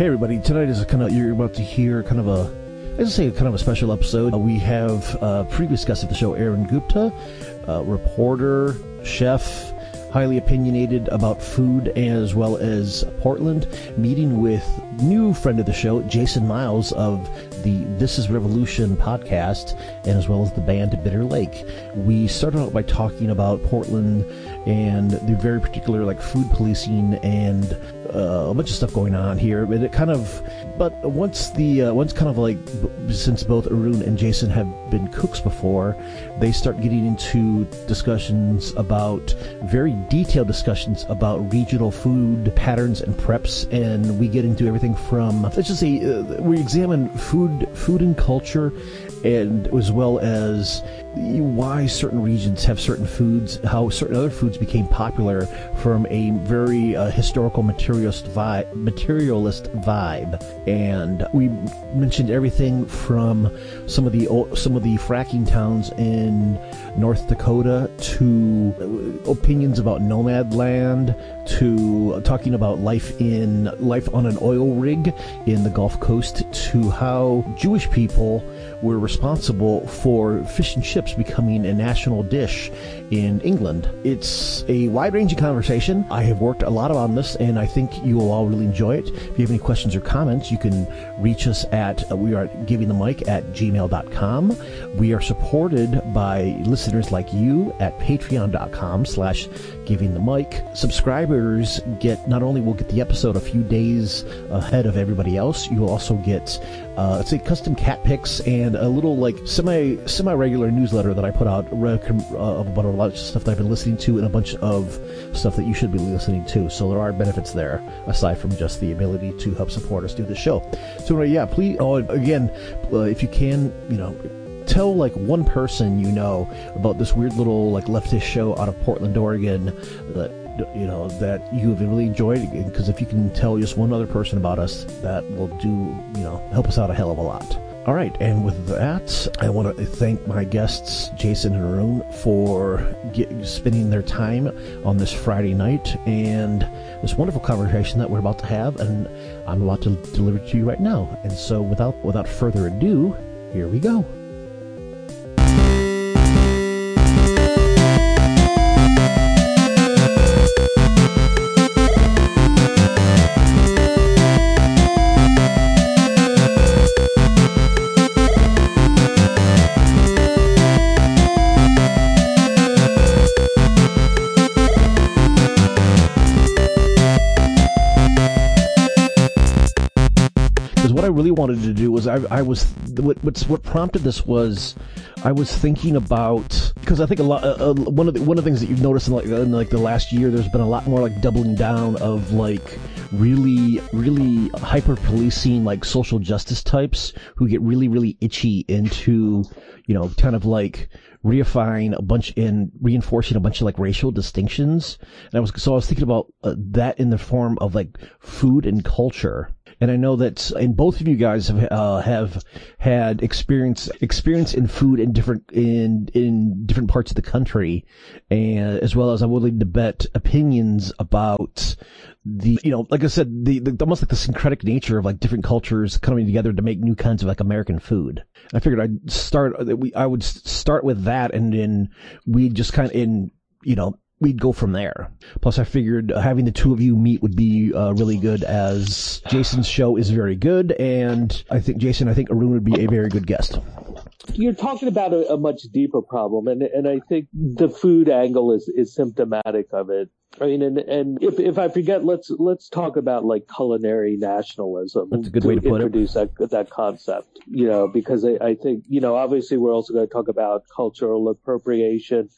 Hey everybody, tonight is a kind of you're about to hear kind of a I just say kind of a special episode. Uh, we have uh, previous guest of the show, Arun Gupta, uh, reporter, chef, highly opinionated about food as well as Portland, meeting with new friend of the show, Jason Miles of the This Is Revolution podcast, and as well as the band Bitter Lake. We started out by talking about Portland and the very particular like food policing and uh, a bunch of stuff going on here. But it kind of, but once the uh, once kind of like since both Arun and Jason have been cooks before, they start getting into discussions about very detailed discussions about regional food patterns and preps, and we get into everything from let's just say uh, we examine food food and culture and as well as why certain regions have certain foods, how certain other foods became popular from a very uh, historical materialist vibe, materialist vibe. And we mentioned everything from some of the some of the fracking towns in North Dakota to opinions about Nomadland to talking about life in life on an oil rig in the Gulf Coast to how Jewish people were responsible for fish and chips becoming a national dish in England. It's a wide ranging conversation. I have worked a lot on this and I think you will all really enjoy it. If you have any questions or comments, you can reach us at, uh, we are giving the mic at gmail.com. We are supported by listeners like you at patreon.com slash giving the mic. Subscribers get, not only will get the episode a few days ahead of everybody else, you will also get, uh, let's say custom cat pics and a little like semi, semi regular newsletter that I put out uh, about a lot of stuff that I've been listening to and a bunch of stuff that you should be listening to. So there are benefits there aside from just the ability to help support us do the show. So yeah, please. Oh, again, uh, if you can, you know tell like one person you know about this weird little like leftist show out of Portland, Oregon that you know that you have really enjoyed because if you can tell just one other person about us that will do you know help us out a hell of a lot all right, and with that, I want to thank my guests, Jason and Arun, for get, spending their time on this Friday night and this wonderful conversation that we're about to have, and I'm about to deliver it to you right now. And so, without without further ado, here we go. Really wanted to do was I, I was what what's, what prompted this was I was thinking about because I think a lot uh, uh, one of the one of the things that you've noticed in like in like the last year there's been a lot more like doubling down of like really really hyper policing like social justice types who get really really itchy into you know kind of like reifying a bunch in reinforcing a bunch of like racial distinctions. And I was so I was thinking about uh, that in the form of like food and culture and I know that and both of you guys have uh, have had experience experience in food in different in in different parts of the country, and as well as I'm willing to bet opinions about the you know like I said the, the almost like the syncretic nature of like different cultures coming together to make new kinds of like American food. I figured I'd start we I would start with that, and then we just kind of in you know we'd go from there. Plus, I figured having the two of you meet would be uh, really good, as Jason's show is very good, and I think Jason, I think Arun would be a very good guest. You're talking about a, a much deeper problem, and and I think the food angle is is symptomatic of it. I mean, and, and if, if I forget, let's let's talk about like culinary nationalism. That's a good to way to put introduce it. That, that concept, you know, because I, I think, you know, obviously we're also going to talk about cultural appropriation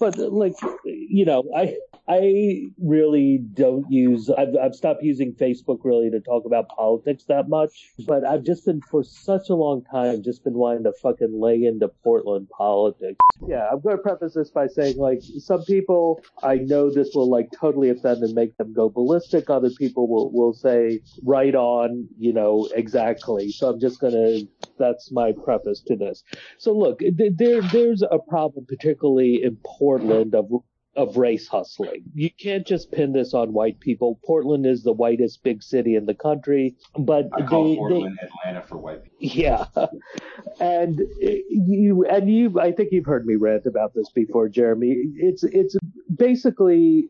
but like you know i i really don't use I've, I've stopped using facebook really to talk about politics that much but i've just been for such a long time just been wanting to fucking lay into portland politics. Yeah i'm going to preface this by saying like some people i know this will like totally offend and make them go ballistic. Other people will will say right on you know exactly. So i'm just going to that's my preface to this. So look there there's a problem particularly in portland of of race hustling. You can't just pin this on white people. Portland is the whitest big city in the country, but I call they, Portland they, Atlanta for white people. Yeah, and you and you, I think you've heard me rant about this before, Jeremy. It's it's basically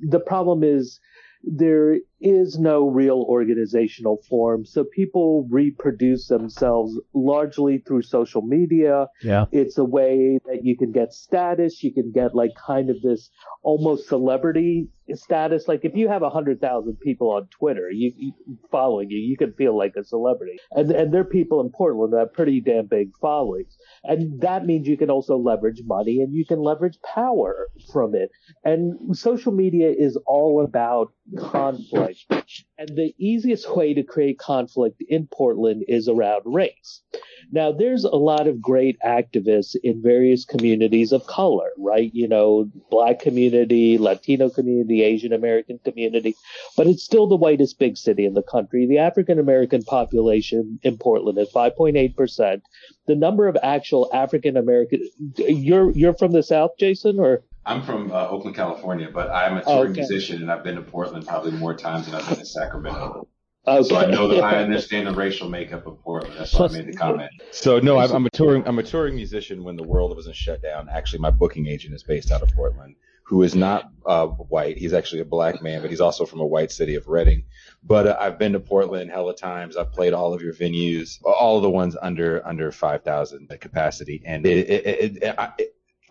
the problem is there is no real organizational form. So people reproduce themselves largely through social media. Yeah. It's a way that you can get status. You can get like kind of this almost celebrity status. Like if you have a hundred thousand people on Twitter, you, you, following you, you can feel like a celebrity. And and there are people in Portland that have pretty damn big followings. And that means you can also leverage money and you can leverage power from it. And social media is all about conflict. And the easiest way to create conflict in Portland is around race. Now, there's a lot of great activists in various communities of color, right? You know, black community, Latino community, Asian American community, but it's still the whitest big city in the country. The African American population in Portland is 5.8%. The number of actual African American, you're, you're from the South, Jason, or? I'm from uh, Oakland, California, but I'm a touring okay. musician and I've been to Portland probably more times than I've been to Sacramento. Okay. So I know that I understand the racial makeup of Portland. That's why I made the comment. So no, I'm, I'm, a touring I'm a touring musician when the world wasn't shut down. Actually, my booking agent is based out of Portland, who is not uh, white. He's actually a black man, but he's also from a white city of Reading. But uh, I've been to Portland hella times. I've played all of your venues, all of the ones under under five thousand capacity, and it, it, it, I,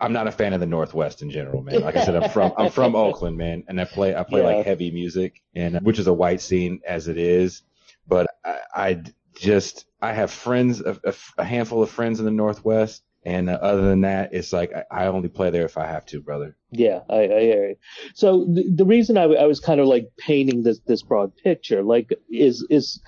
I'm not a fan of the Northwest in general, man. Like I said, I'm from I'm from Oakland, man, and I play I play yeah. like heavy music, and which is a white scene as it is. But I, I just I have friends, a, a, handful of friends in the Northwest, and uh, other than that, it's like I, I, only play there if I have to, brother. Yeah, I, I hear you. So the, the reason I, I was kind of like painting this this broad picture, like, is is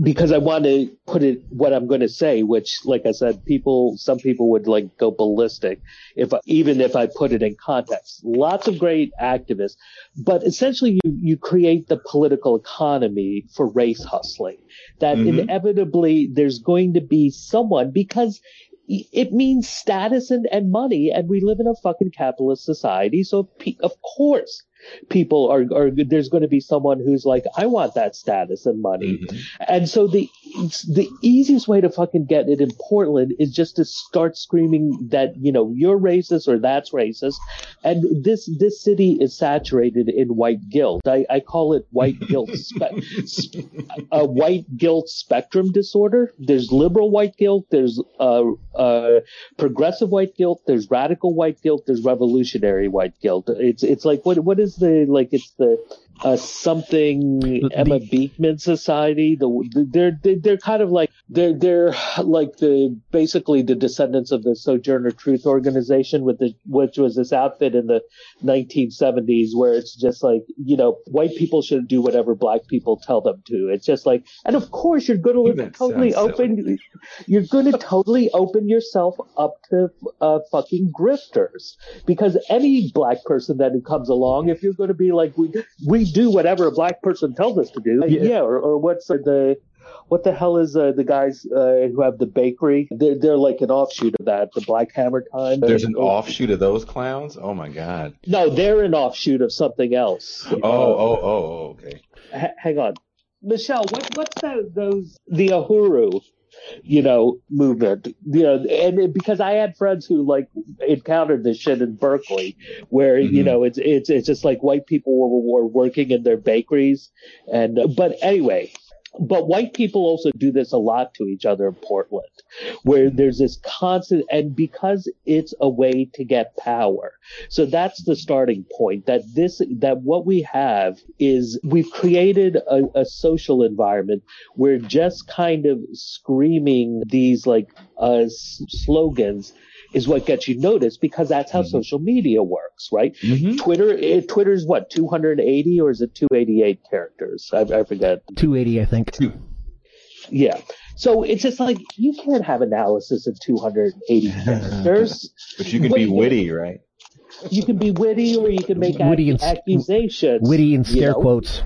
because I want to put it what I'm going to say, which, like I said, people, some people would like go ballistic if even if I put it in context. Lots of great activists, but essentially you you create the political economy for race hustling. That mm-hmm. inevitably there's going to be someone because it means status and, and money, and we live in a fucking capitalist society. So of course people are, are there's going to be someone who's like, I want that status and money. Mm-hmm. And so the, the easiest way to fucking get it in Portland is just to start screaming that, you know, you're racist or that's racist. And this, this city is saturated in white guilt. I, I call it white guilt, spe- a white guilt spectrum disorder. There's liberal white guilt. There's, uh, uh, progressive white guilt. There's radical white guilt. There's revolutionary white guilt. It's, it's like, what, what is is the like it's the uh, something the, Emma Beekman Society. The, they're they're kind of like they're they're like the basically the descendants of the Sojourner Truth Organization, with the which was this outfit in the 1970s where it's just like you know white people should do whatever black people tell them to. It's just like, and of course you're going to totally open. Silly. You're going to totally open yourself up to uh, fucking grifters because any black person that comes along, if you're going to be like we we do whatever a black person tells us to do. Yeah, yeah or, or what's the what the hell is uh, the guys uh, who have the bakery? They're, they're like an offshoot of that, the Black Hammer time. There's an offshoot of those clowns? Oh my god. No, they're an offshoot of something else. Oh, oh, oh, oh, okay. H- hang on. Michelle, what, what's that, those, the Uhuru? You know, movement, you know, and it, because I had friends who like encountered this shit in Berkeley where, mm-hmm. you know, it's, it's, it's just like white people were, were working in their bakeries. And, but anyway, but white people also do this a lot to each other in Portland, where there's this constant, and because it's a way to get power. So that's the starting point that this, that what we have is we've created a, a social environment where just kind of screaming these like, uh, slogans is what gets you noticed because that's how mm-hmm. social media works, right? Mm-hmm. Twitter, it, eh, Twitter's what, 280 or is it 288 characters? I, I forget. 280, I think. Yeah. So it's just like you can't have analysis in 280 characters. but you can be witty, right? You can be witty or you can make witty ac- and, accusations. Witty and scare you know? quotes.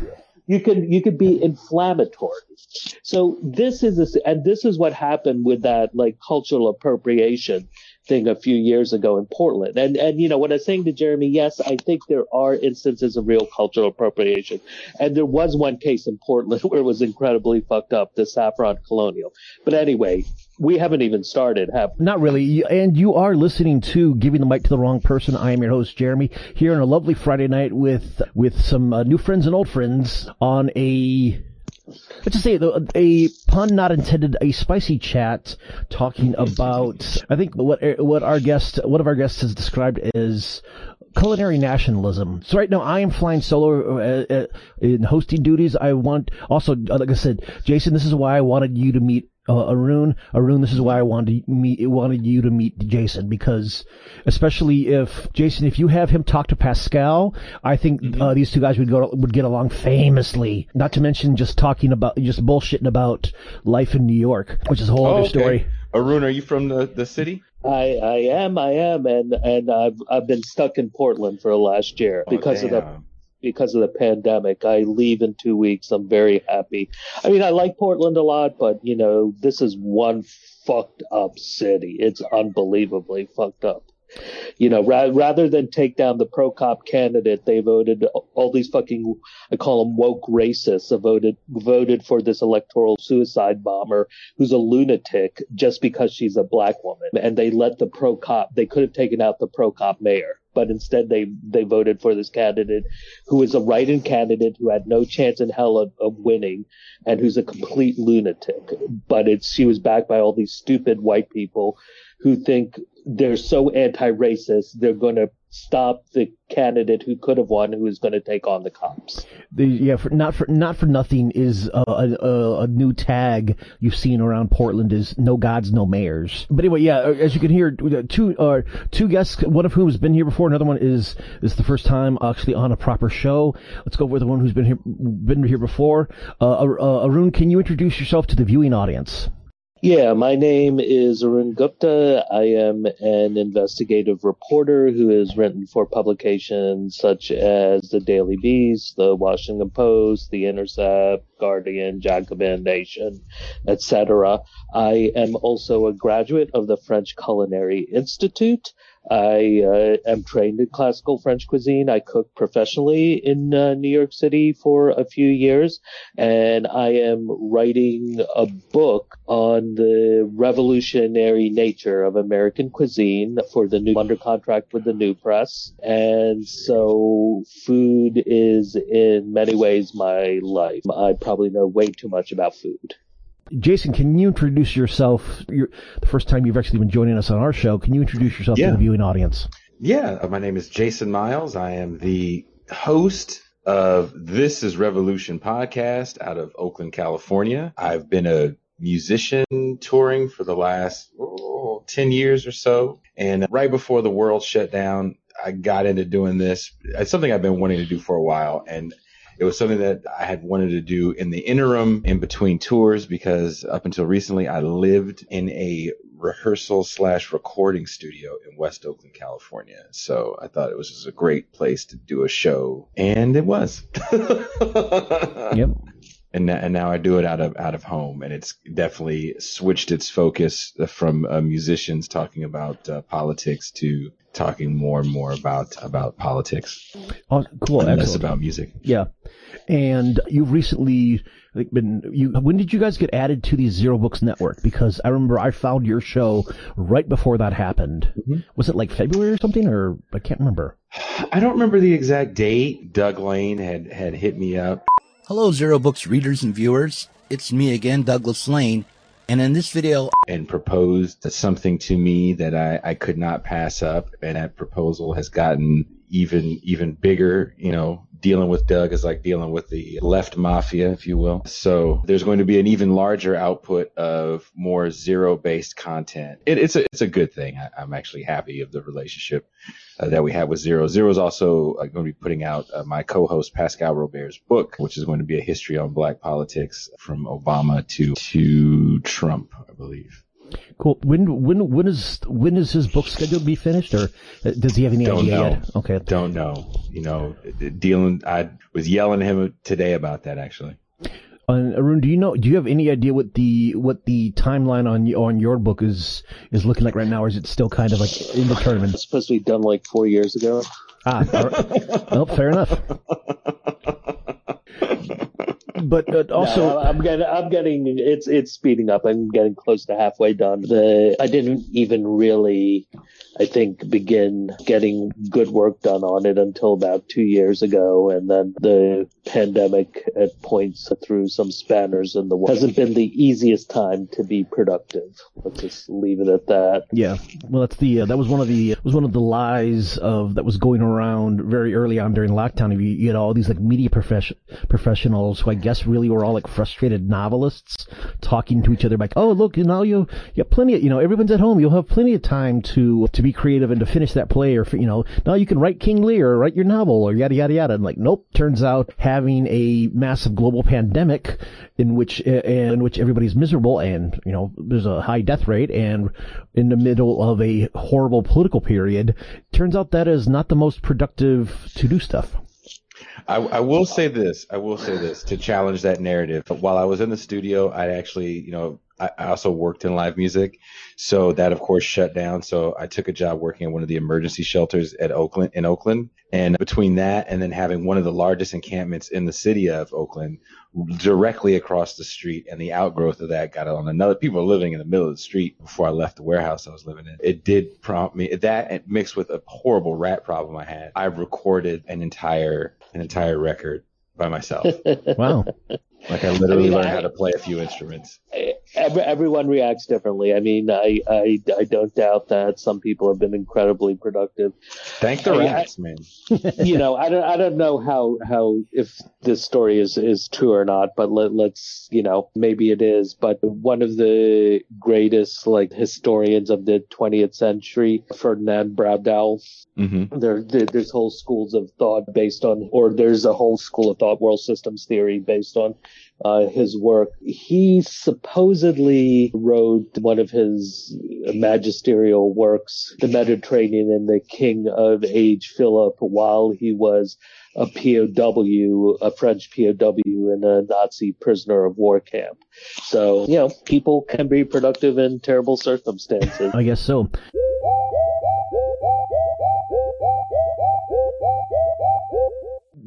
You can you could be inflammatory. So this is this, and this is what happened with that like cultural appropriation thing a few years ago in Portland. And and you know what I was saying to Jeremy, yes, I think there are instances of real cultural appropriation, and there was one case in Portland where it was incredibly fucked up, the Saffron Colonial. But anyway, we haven't even started, have we? Not really. And you are listening to Giving the Mic to the Wrong Person. I am your host, Jeremy, here on a lovely Friday night with, with some uh, new friends and old friends on a let's just say though, a pun not intended, a spicy chat talking about, I think what, what our guest, one of our guests has described as culinary nationalism. So right now I am flying solo uh, uh, in hosting duties. I want also, like I said, Jason, this is why I wanted you to meet uh, Arun, Arun, this is why I wanted to meet, wanted you to meet Jason because, especially if Jason, if you have him talk to Pascal, I think mm-hmm. uh, these two guys would go would get along famously. Not to mention just talking about just bullshitting about life in New York, which is a whole oh, other okay. story. Arun, are you from the the city? I, I am, I am, and and I've I've been stuck in Portland for the last year oh, because damn. of the because of the pandemic. I leave in two weeks. I'm very happy. I mean, I like Portland a lot, but you know, this is one fucked up city. It's unbelievably fucked up. You know, ra- rather than take down the pro cop candidate, they voted all these fucking, I call them woke racists, voted voted for this electoral suicide bomber who's a lunatic just because she's a black woman, and they let the pro cop. They could have taken out the pro cop mayor but instead they they voted for this candidate who is a write-in candidate who had no chance in hell of, of winning and who's a complete lunatic. But it's she was backed by all these stupid white people who think they're so anti-racist they're going to stop the candidate who could have won, who is going to take on the cops. The, yeah, for, not for not for nothing is a, a, a, new tag you've seen around Portland is "No gods, no mayors." But anyway, yeah, as you can hear, two uh, two guests, one of whom has been here before, another one is is the first time actually on a proper show. Let's go with the one who's been here been here before. Uh, uh, Arun, can you introduce yourself to the viewing audience? Yeah, my name is Arun Gupta. I am an investigative reporter who has written for publications such as the Daily Beast, the Washington Post, the Intercept, Guardian, Jacobin Nation, etc. I am also a graduate of the French Culinary Institute. I uh, am trained in classical French cuisine. I cook professionally in uh, New York City for a few years, and I am writing a book on the revolutionary nature of American cuisine for the new under contract with the New Press. And so food is in many ways my life. I probably know way too much about food. Jason, can you introduce yourself? You're, the first time you've actually been joining us on our show. Can you introduce yourself yeah. to the viewing audience? Yeah, uh, my name is Jason Miles. I am the host of This is Revolution podcast out of Oakland, California. I've been a musician touring for the last oh, 10 years or so. And right before the world shut down, I got into doing this. It's something I've been wanting to do for a while. And it was something that I had wanted to do in the interim in between tours because up until recently I lived in a rehearsal slash recording studio in West Oakland, California. So I thought it was just a great place to do a show, and it was. yep. And, and now I do it out of out of home, and it's definitely switched its focus from uh, musicians talking about uh, politics to talking more and more about about politics. Oh, cool. And less about music. Yeah. And you've recently like been you when did you guys get added to the Zero Books Network? Because I remember I found your show right before that happened. Mm-hmm. Was it like February or something or I can't remember. I don't remember the exact date. Doug Lain had had hit me up. Hello Zero Books readers and viewers. It's me again, Douglas Lain. and in this video, and proposed something to me that I, I could not pass up. And that proposal has gotten even, even bigger, you know, dealing with Doug is like dealing with the left mafia, if you will. So there's going to be an even larger output of more zero based content. It, it's a, it's a good thing. I, am actually happy of the relationship uh, that we have with Zero. Zero is also uh, going to be putting out uh, my co-host Pascal Robert's book, which is going to be a history on black politics from Obama to, to Trump, I believe. Cool. When when when is when is his book scheduled to be finished, or uh, does he have any Don't idea know. yet? Okay. Don't know. You know, dealing. I was yelling at him today about that actually. And Arun, do you know? Do you have any idea what the what the timeline on on your book is is looking like right now, or is it still kind of like in the tournament? It's supposed to be done like four years ago. Ah, right. well, fair enough. but uh, also no, I'm getting I'm getting it's it's speeding up. I'm getting close to halfway done. The I didn't even really I think begin getting good work done on it until about 2 years ago and then the pandemic at points threw some spanners in the works. Hasn't been the easiest time to be productive. Let's just leave it at that. Yeah. Well, that's the uh, that was one of the was one of the lies of that was going around very early on during lockdown. You, you had all these like media profession, professionals who I guess really were all like frustrated novelists talking to each other like, "Oh, look, you know, you you have plenty of, you know, everyone's at home. You'll have plenty of time to to be creative and to finish that play or you know, now you can write King Lear or write your novel or yada yada yada." And like, nope, turns out having a massive global pandemic in which eh, eh, in which everybody's miserable and, you know, there's a high death rate and in the middle of a horrible political period, turns out that is not the most productive to do stuff. I, I, will say this. I will say this to challenge that narrative. While I was in the studio, I actually, you know, I, also worked in live music. So that of course shut down. So I took a job working at one of the emergency shelters at Oakland, in Oakland. And between that and then having one of the largest encampments in the city of Oakland directly across the street and the outgrowth of that got on another people were living in the middle of the street before I left the warehouse I was living in. It did prompt me that mixed with a horrible rat problem I had. I recorded an entire an entire record by myself. wow. Like I literally I mean, learned I, how to play a few instruments. Every, everyone reacts differently. I mean, I, I, I don't doubt that some people have been incredibly productive. Thank the I, rats, man. you know, I don't I don't know how how if this story is is true or not, but let, let's you know maybe it is. But one of the greatest like historians of the 20th century, Ferdinand Braudel, mm-hmm. there, there there's whole schools of thought based on, or there's a whole school of thought, world systems theory based on uh, his work. He supposedly wrote one of his magisterial works, The Mediterranean and the King of Age Philip, while he was a POW, a French POW in a Nazi prisoner of war camp. So, you know, people can be productive in terrible circumstances. I guess so.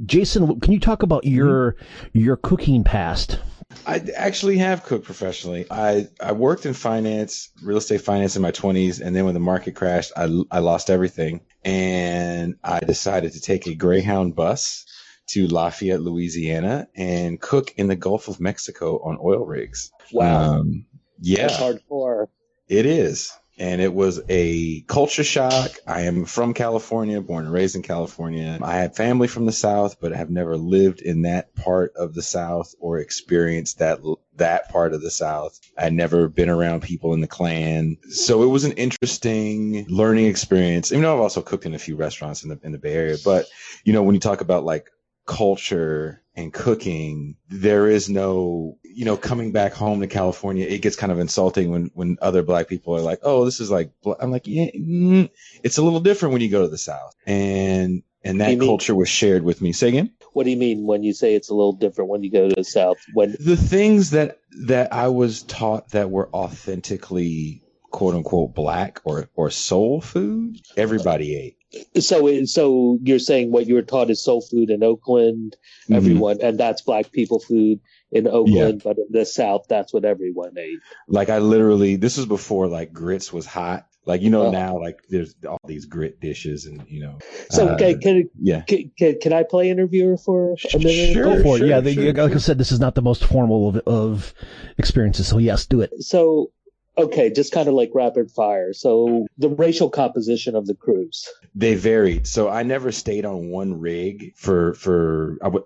Jason, can you talk about mm-hmm. your your cooking past? I actually have cooked professionally. I, I worked in finance, real estate finance in my 20s. And then when the market crashed, I, I lost everything. And I decided to take a Greyhound bus to Lafayette, Louisiana and cook in the Gulf of Mexico on oil rigs. Wow. Um, yeah. That's hardcore. It is and it was a culture shock. I am from California, born and raised in California. I have family from the South, but have never lived in that part of the South or experienced that that part of the South. I'd never been around people in the Klan, so it was an interesting learning experience. You know, I've also cooked in a few restaurants in the in the Bay Area, but you know, when you talk about like culture and cooking, there is no, you know, coming back home to California, it gets kind of insulting when, when other black people are like, oh, this is like, I'm like, yeah, mm, it's a little different when you go to the South. And, and that culture was shared with me. Say again? What do you mean when you say it's a little different when you go to the South? When the things that, that I was taught that were authentically quote unquote black or, or soul food, everybody ate so so you're saying what you were taught is soul food in Oakland, mm-hmm. everyone, and that's black people food in Oakland, yeah. but in the South, that's what everyone ate. Like I literally, this was before like grits was hot. Like you know oh. now, like there's all these grit dishes, and you know. So uh, can, can yeah can, can, can I play interviewer for a minute? Sure, Go for sure, it. Yeah, sure, like I said, this is not the most formal of, of experiences, so yes, do it. So Okay, just kind of like rapid fire. So the racial composition of the crews. They varied. So I never stayed on one rig for for. Uh,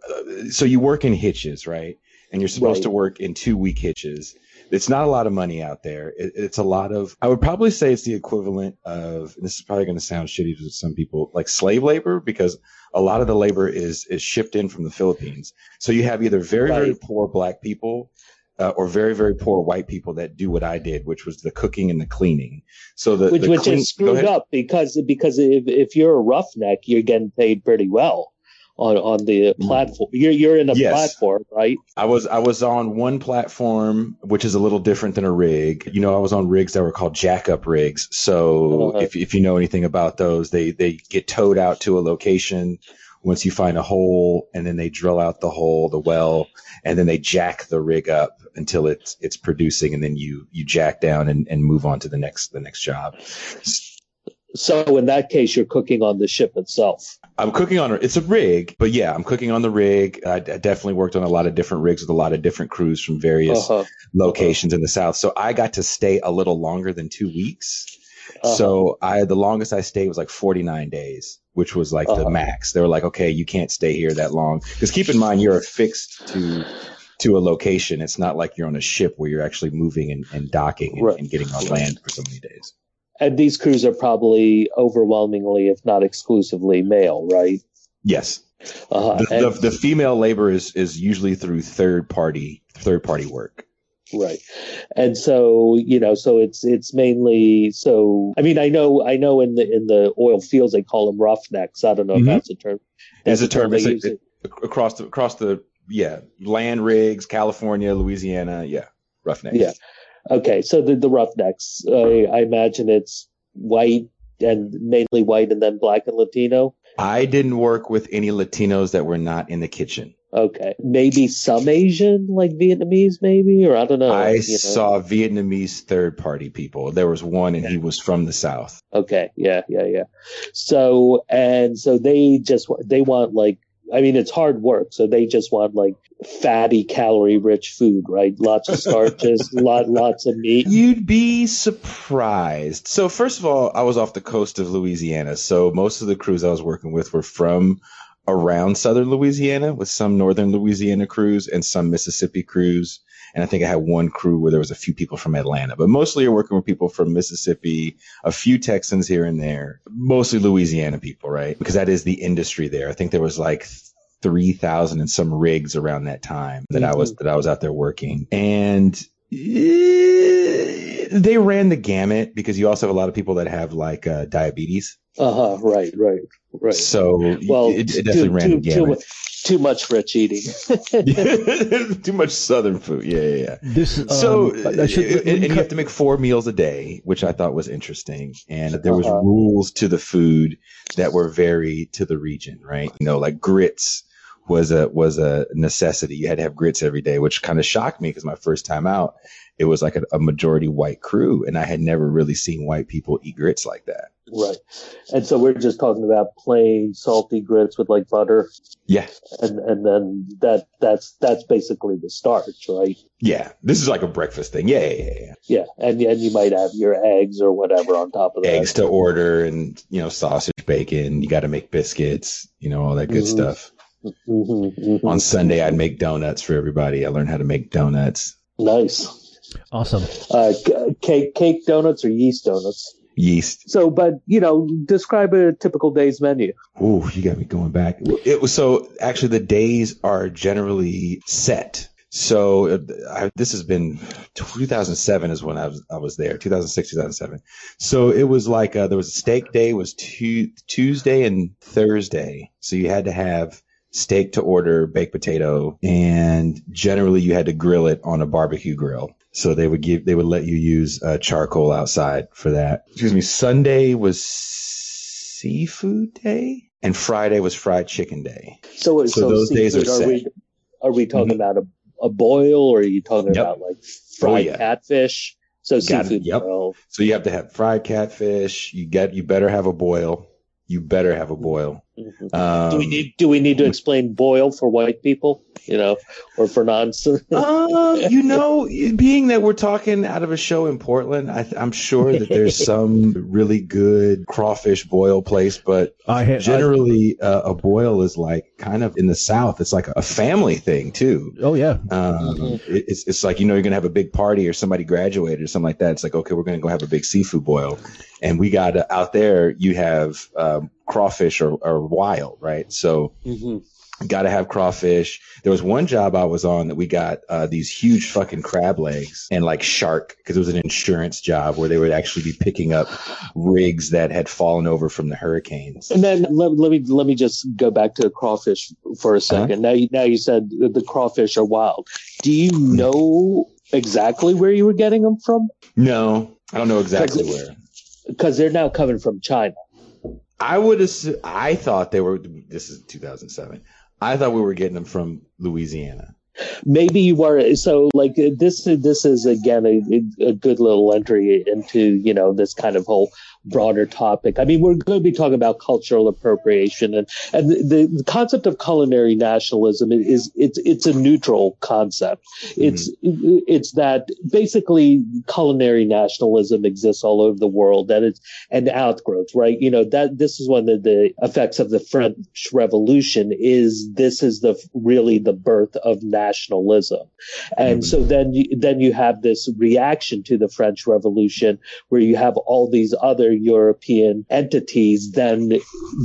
so you work in hitches, right? And you're supposed right. to work in two week hitches. It's not a lot of money out there. It, it's a lot of. I would probably say it's the equivalent of. this is probably going to sound shitty to some people, like slave labor, because a lot of the labor is is shipped in from the Philippines. So you have either very right. very poor black people uh, or very very poor white people that do what I did, which was the cooking and the cleaning. So the which the which clean- is screwed up because because if if you're a roughneck, you're getting paid pretty well. on on the mm. platform. You're you're in a yes. platform, right? I was I was on one platform, which is a little different than a rig. You know, I was on rigs that were called jack up rigs. So uh-huh. if if you know anything about those, they they get towed out to a location once you find a hole and then they drill out the hole, the well, and then they jack the rig up until it's it's producing and then you you jack down and, and move on to the next the next job. So in that case, you're cooking on the ship itself. I'm cooking on it's a rig, but yeah, I'm cooking on the rig. I, I definitely worked on a lot of different rigs with a lot of different crews from various uh-huh. locations uh-huh. in the south. So I got to stay a little longer than two weeks. Uh-huh. So I the longest I stayed was like 49 days, which was like uh-huh. the max. They were like, okay, you can't stay here that long because keep in mind you're affixed to to a location. It's not like you're on a ship where you're actually moving and, and docking and, right. and getting on land for so many days and these crews are probably overwhelmingly, if not exclusively, male, right? Yes. Uh-huh. The, and, the, the, female labor is is usually through third party third party work. Right. And so, you know, so it's it's mainly so I mean I know I know in the in the oil fields they call them roughnecks. I don't know mm-hmm. if that's a term. That's it's a term, term it's it, across the across the yeah, land rigs, California, Louisiana, yeah, roughnecks. Yeah. Okay, so the the Roughnecks, uh, I imagine it's white and mainly white, and then black and Latino. I didn't work with any Latinos that were not in the kitchen. Okay, maybe some Asian, like Vietnamese, maybe, or I don't know. I you know. saw Vietnamese third party people. There was one, and he was from the south. Okay, yeah, yeah, yeah. So and so they just they want like I mean, it's hard work. So they just want like fatty, calorie rich food, right? Lots of starches, lot, lots of meat. You'd be surprised. So first of all, I was off the coast of Louisiana. So most of the crews I was working with were from around southern Louisiana with some northern Louisiana crews and some Mississippi crews. And I think I had one crew where there was a few people from Atlanta, but mostly you're working with people from Mississippi, a few Texans here and there, mostly Louisiana people, right? Because that is the industry there. I think there was like 3,000 and some rigs around that time that mm-hmm. I was, that I was out there working. And eh, they ran the gamut because you also have a lot of people that have like uh, diabetes. Uh huh. Right. Right. Right. So well, it, it definitely too, ran too, the gamut. Too, too much rich eating. too much southern food. Yeah, yeah, yeah. This um, so should, and, and, you have to make four meals a day, which I thought was interesting. And there was uh-huh. rules to the food that were very to the region, right? You know, like grits was a was a necessity. You had to have grits every day, which kind of shocked me because my first time out, it was like a, a majority white crew, and I had never really seen white people eat grits like that. Right. And so we're just talking about plain salty grits with like butter. Yeah. And and then that that's that's basically the starch, right? Yeah. This is like a breakfast thing. Yeah, yeah, yeah. Yeah. And and you might have your eggs or whatever on top of that. Eggs to order and you know, sausage, bacon, you gotta make biscuits, you know, all that good mm-hmm. stuff. Mm-hmm, mm-hmm. On Sunday I'd make donuts for everybody. I learned how to make donuts. Nice. Awesome. Uh, cake cake donuts or yeast donuts? yeast. So, but you know, describe a typical day's menu. Ooh, you got me going back. It was so actually the days are generally set. So uh, I, this has been 2007 is when I was I was there 2006 2007. So it was like uh, there was a steak day was tu- Tuesday and Thursday. So you had to have steak to order, baked potato, and generally you had to grill it on a barbecue grill. So they would give, they would let you use uh, charcoal outside for that. Excuse me. Sunday was seafood day, and Friday was fried chicken day. So, so, so those days are, are set. We, are we talking mm-hmm. about a, a boil, or are you talking yep. about like fried oh, yeah. catfish? So seafood. Yep. Boil. So you have to have fried catfish. You get, you better have a boil. You better have a boil. Mm-hmm. Um, do we need do we need to explain boil for white people, you know, or for non? uh, you know, being that we're talking out of a show in Portland, I, am sure that there's some really good crawfish boil place, but I generally I, uh, a boil is like kind of in the South. It's like a family thing too. Oh yeah, um, mm-hmm. it, it's it's like you know you're gonna have a big party or somebody graduated or something like that. It's like okay, we're gonna go have a big seafood boil, and we got uh, out there. You have um, crawfish are, or wild, right? So mm-hmm. Got to have crawfish. There was one job I was on that we got uh, these huge fucking crab legs and like shark because it was an insurance job where they would actually be picking up rigs that had fallen over from the hurricanes. And then let, let me let me just go back to the crawfish for a 2nd uh-huh. Now you now you said the crawfish are wild. Do you know exactly where you were getting them from? No, I don't know exactly where. Because they're now coming from China. I would assume, I thought they were, this is 2007. I thought we were getting them from Louisiana maybe you were so like this this is again a, a, good little entry into you know this kind of whole broader topic. I mean, we're going to be talking about cultural appropriation and, and the, the concept of culinary nationalism is, it's, it's a neutral concept. It's, mm-hmm. it's that basically culinary nationalism exists all over the world that it's an outgrowth, right? You know, that this is one of the effects of the French Revolution is this is the really the birth of nationalism. And mm-hmm. so then you, then you have this reaction to the French Revolution where you have all these other European entities then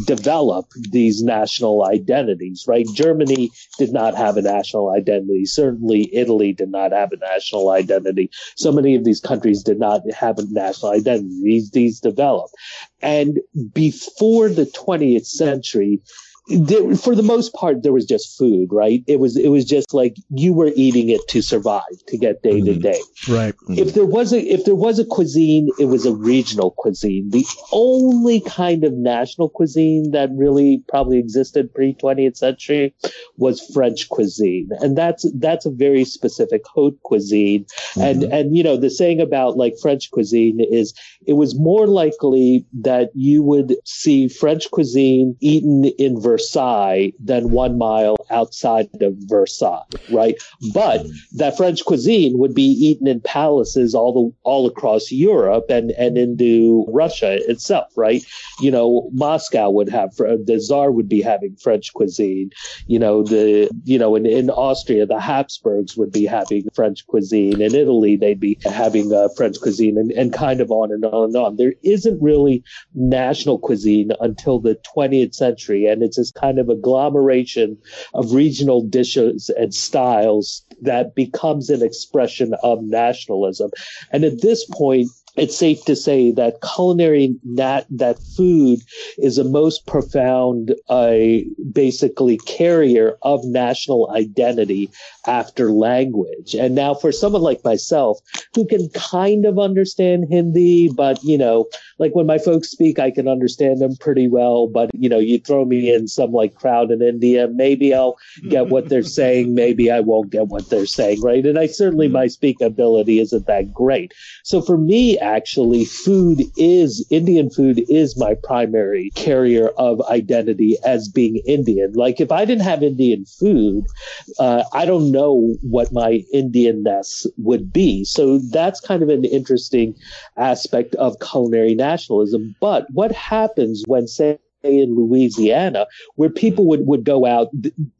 develop these national identities, right? Germany did not have a national identity. Certainly Italy did not have a national identity. So many of these countries did not have a national identity. These, these developed. And before the 20th century, there, for the most part, there was just food, right? It was, it was just like you were eating it to survive, to get day to mm-hmm. day. Right. If there was a, if there was a cuisine, it was a regional cuisine. The only kind of national cuisine that really probably existed pre 20th century was French cuisine. And that's, that's a very specific haute cuisine. Mm-hmm. And, and, you know, the saying about like French cuisine is it was more likely that you would see French cuisine eaten in Versailles Versailles than one mile outside of Versailles, right? But that French cuisine would be eaten in palaces all the, all across Europe and, and into Russia itself, right? You know, Moscow would have, the Tsar would be having French cuisine. You know, the, you know, in, in Austria, the Habsburgs would be having French cuisine. In Italy, they'd be having uh, French cuisine and, and kind of on and on and on. There isn't really national cuisine until the 20th century. And it's a kind of agglomeration of regional dishes and styles that becomes an expression of nationalism. And at this point, it's safe to say that culinary nat that food is the most profound uh, basically carrier of national identity after language. And now for someone like myself who can kind of understand hindi but you know like when my folks speak i can understand them pretty well but you know you throw me in some like crowd in india maybe i'll get what they're saying maybe i won't get what they're saying right? And i certainly mm-hmm. my speak ability isn't that great. So for me actually food is Indian food is my primary carrier of identity as being Indian. Like if I didn't have Indian food, uh, I don't know what my Indianness would be. So that's kind of an interesting aspect of culinary nationalism. But what happens when say in Louisiana where people would, would go out,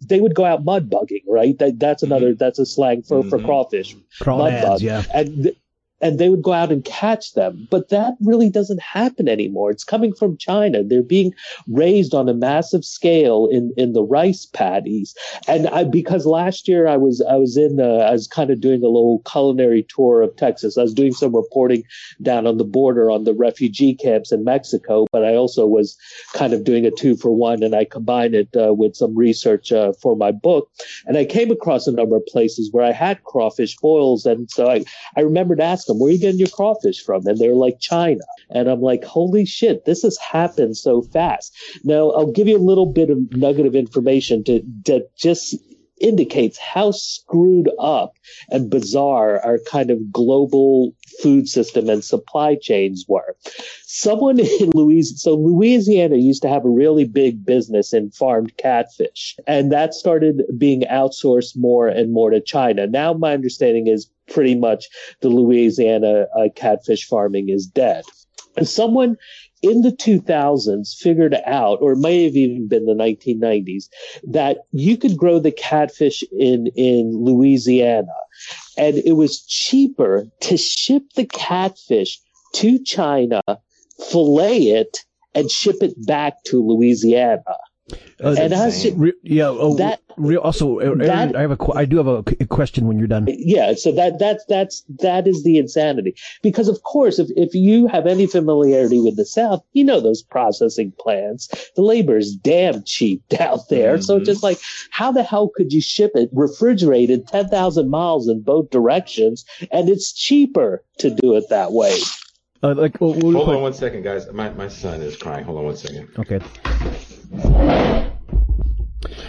they would go out mud bugging, right? That, that's another, that's a slang for, mm-hmm. for crawfish. Crawdads, mud bug. yeah. And th- and they would go out and catch them. But that really doesn't happen anymore. It's coming from China. They're being raised on a massive scale in, in the rice paddies. And I, because last year I was, I was in, uh, I was kind of doing a little culinary tour of Texas. I was doing some reporting down on the border on the refugee camps in Mexico, but I also was kind of doing a two for one and I combined it uh, with some research uh, for my book. And I came across a number of places where I had crawfish boils. And so I, I remembered asking them, where are you getting your crawfish from? And they're like, China. And I'm like, holy shit, this has happened so fast. Now, I'll give you a little bit of nugget of information to, to just indicates how screwed up and bizarre our kind of global food system and supply chains were. Someone in Louisiana, so Louisiana used to have a really big business in farmed catfish, and that started being outsourced more and more to China. Now my understanding is pretty much the Louisiana uh, catfish farming is dead. And someone in the 2000s figured out, or it may have even been the 1990s, that you could grow the catfish in, in Louisiana. And it was cheaper to ship the catfish to China, fillet it, and ship it back to Louisiana. Uh, and as re- yeah, oh, that re- also, Arun, that, I have a, I do have a, a, question when you're done. Yeah, so that that's that's that is the insanity because of course, if if you have any familiarity with the South, you know those processing plants, the labor is damn cheap down there. Mm-hmm. So just like, how the hell could you ship it refrigerated ten thousand miles in both directions, and it's cheaper to do it that way? Uh, like, well, we'll Hold on one second, guys. My my son is crying. Hold on one second. Okay.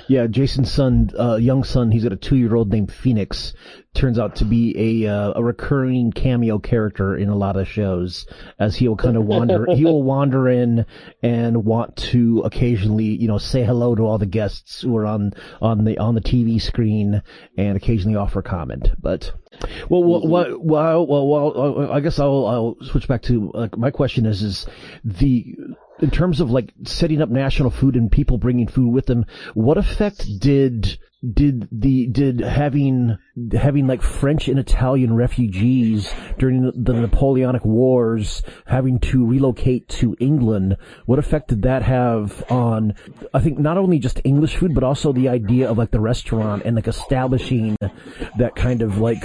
Yeah, Jason's son, uh, young son, he's got a two-year-old named Phoenix. Turns out to be a uh, a recurring cameo character in a lot of shows, as he'll kind of wander. he will wander in and want to occasionally, you know, say hello to all the guests who are on on the on the TV screen, and occasionally offer comment. But well, well, well, well, well, I guess I'll I'll switch back to uh, my question is is the in terms of like setting up national food and people bringing food with them, what effect did did the did having having like French and Italian refugees during the Napoleonic Wars having to relocate to England? What effect did that have on? I think not only just English food, but also the idea of like the restaurant and like establishing that kind of like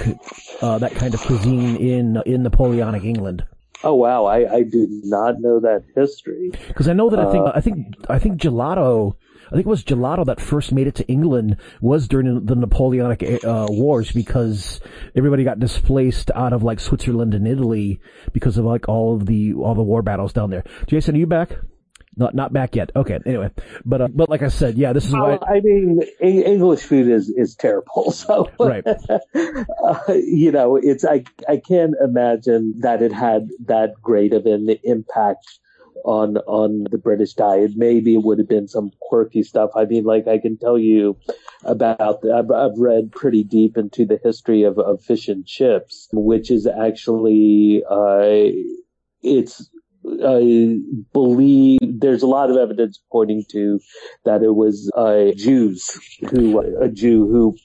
uh, that kind of cuisine in in Napoleonic England. Oh wow, I, I do not know that history. Because I know that I think uh, I think I think gelato. I think it was gelato that first made it to England was during the Napoleonic uh, Wars because everybody got displaced out of like Switzerland and Italy because of like all of the all the war battles down there. Jason, are you back? Not not back yet. Okay. Anyway, but uh, but like I said, yeah, this is why. I mean, English food is is terrible. So right. uh, you know, it's I I can't imagine that it had that great of an impact on on the British diet. Maybe it would have been some quirky stuff. I mean, like I can tell you about. The, I've, I've read pretty deep into the history of, of fish and chips, which is actually uh, it's I believe there's a lot of evidence pointing to that it was uh, Jews who a Jew who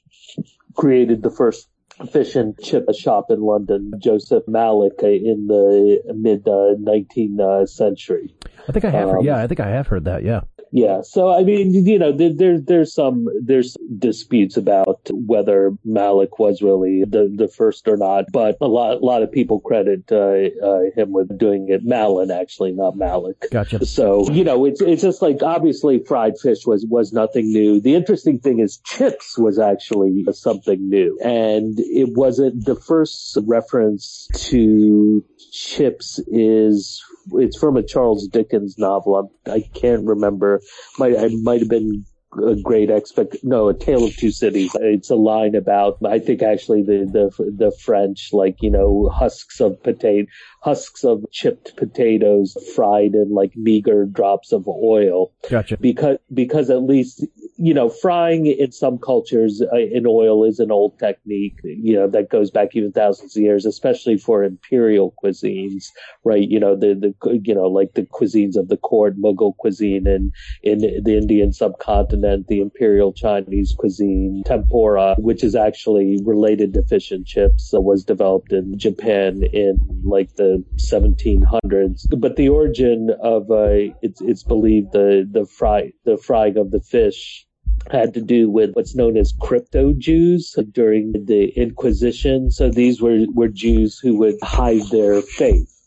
created the first fish and chip shop in London, Joseph Mallock, in the mid uh, 19th uh, century. I think I have. Um, heard, yeah, I think I have heard that. Yeah. Yeah. So I mean, you know, there, there, there's some there's disputes about whether Malik was really the the first or not, but a lot a lot of people credit uh, uh, him with doing it. Malin actually, not Malik. Gotcha. So you know, it's it's just like obviously fried fish was was nothing new. The interesting thing is chips was actually something new, and it wasn't the first reference to chips is it's from a Charles Dickens novel. I, I can't remember. Might I might have been a great expect no a tale of two cities it's a line about i think actually the the the french like you know husks of potato husks of chipped potatoes fried in like meager drops of oil. Gotcha. Because because at least you know frying in some cultures uh, in oil is an old technique you know that goes back even thousands of years especially for imperial cuisines right? You know the the you know like the cuisines of the court mughal cuisine and in the indian subcontinent the imperial Chinese cuisine, tempura, which is actually related to fish and chips, uh, was developed in Japan in like the 1700s. But the origin of uh, it's it's believed the the fry the frying of the fish had to do with what's known as crypto Jews during the Inquisition. So these were, were Jews who would hide their faith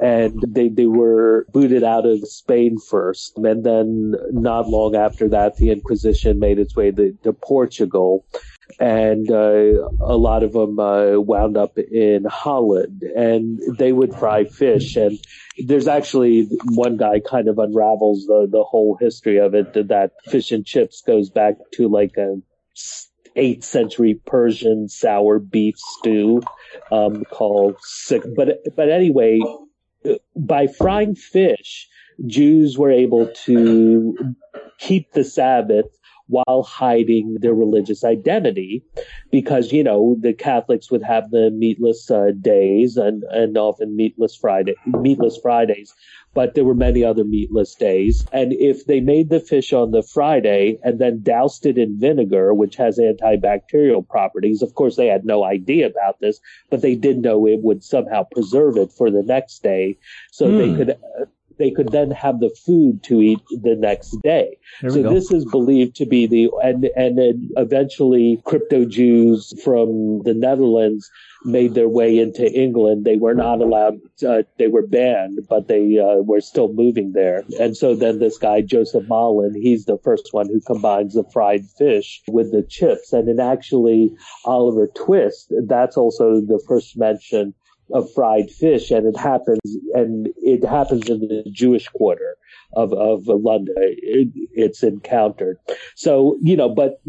and they, they were booted out of Spain first. And then not long after that, the Inquisition made its way to, to Portugal. And uh, a lot of them uh, wound up in Holland, and they would fry fish. And there's actually one guy kind of unravels the the whole history of it. That fish and chips goes back to like a 8th century Persian sour beef stew um, called sick. But but anyway, by frying fish, Jews were able to keep the Sabbath while hiding their religious identity because, you know, the Catholics would have the meatless uh, days and, and often meatless Friday, meatless Fridays but there were many other meatless days. And if they made the fish on the Friday and then doused it in vinegar, which has antibacterial properties, of course they had no idea about this, but they did know it would somehow preserve it for the next day. So mm. they hmm. could, they could then have the food to eat the next day. So go. this is believed to be the and and then eventually crypto Jews from the Netherlands made their way into England. They were not allowed, uh, they were banned, but they uh, were still moving there. And so then this guy, Joseph Malin, he's the first one who combines the fried fish with the chips. And then actually Oliver Twist, that's also the first mention of fried fish and it happens and it happens in the Jewish quarter of, of London. It, it's encountered. So, you know, but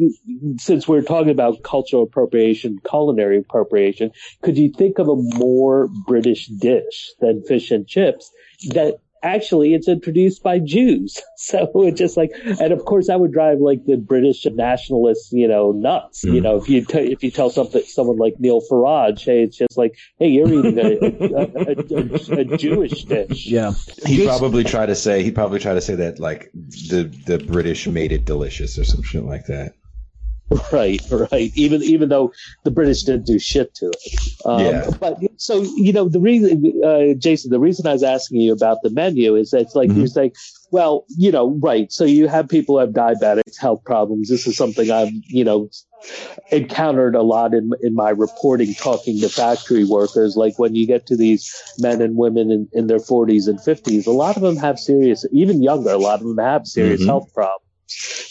since we're talking about cultural appropriation, culinary appropriation, could you think of a more British dish than fish and chips that actually it's introduced by Jews. So it's just like, and of course that would drive like the British nationalists, you know, nuts. Mm. You know, if you t- if you tell something someone like Nigel Farage, hey, it's just like, hey, you're eating a, a, a, a Jewish dish. Yeah, he'd probably try to say he'd probably try to say that like the the British made it delicious or some shit like that. Right, right. Even even though the British didn't do shit to it. Um, yeah. But so you know the reason, uh, Jason, the reason I was asking you about the menu is that it's like mm-hmm. you're saying, well, you know, right. So you have people who have diabetics, health problems. This is something I've you know encountered a lot in in my reporting, talking to factory workers. Like when you get to these men and women in, in their 40s and 50s, a lot of them have serious, even younger, a lot of them have serious mm-hmm. health problems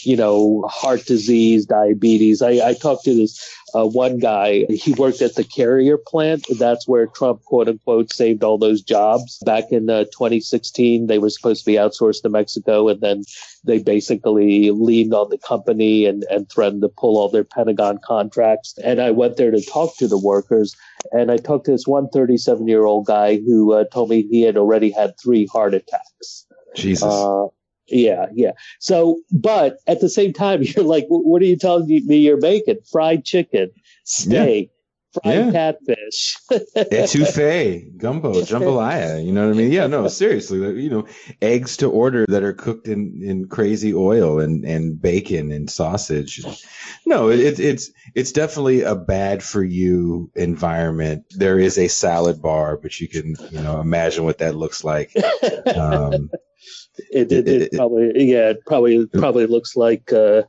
you know, heart disease, diabetes. I, I talked to this uh, one guy. He worked at the Carrier plant. That's where Trump, quote unquote, saved all those jobs back in uh, 2016. They were supposed to be outsourced to Mexico, and then they basically leaned on the company and, and threatened to pull all their Pentagon contracts. And I went there to talk to the workers. And I talked to this one 37 year old guy who uh, told me he had already had three heart attacks. Jesus. Uh, yeah, yeah. So, but at the same time, you're like, what are you telling me you're making? Fried chicken, steak, yeah. fried yeah. catfish, etouffee, gumbo, jambalaya. You know what I mean? Yeah, no, seriously. You know, eggs to order that are cooked in, in crazy oil and, and bacon and sausage. No, it, it's it's definitely a bad for you environment. There is a salad bar, but you can you know imagine what that looks like. Um, it, it, it, probably yeah it probably probably looks like uh,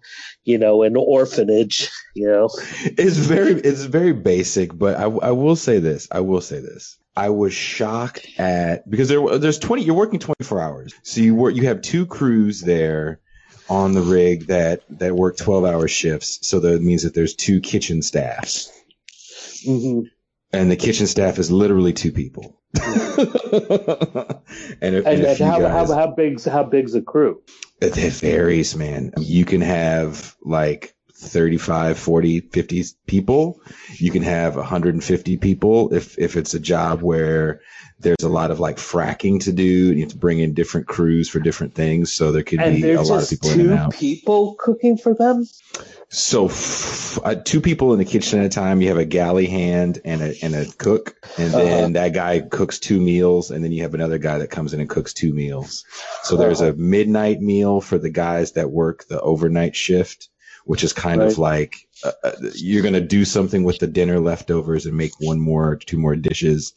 you know an orphanage you know? It's very it's very basic but I, I will say this i will say this. I was shocked at because there there's 20 you're working 24 hours. So you work you have two crews there on the rig that that work 12 hour shifts. So that means that there's two kitchen staffs. Mm-hmm and the kitchen staff is literally two people. and, if, and, and how, guys, how, how big's how big's the crew? It, it varies, man. You can have like 35, 40, 50 people. You can have 150 people if if it's a job where there's a lot of like fracking to do you have to bring in different crews for different things. So there could and be a lot of people in and out. people cooking for them? So f- uh, two people in the kitchen at a time. You have a galley hand and a and a cook, and uh-huh. then uh-huh. that guy cooks two meals, and then you have another guy that comes in and cooks two meals. So uh-huh. there's a midnight meal for the guys that work the overnight shift, which is kind right. of like uh, uh you're gonna do something with the dinner leftovers and make one more, two more dishes,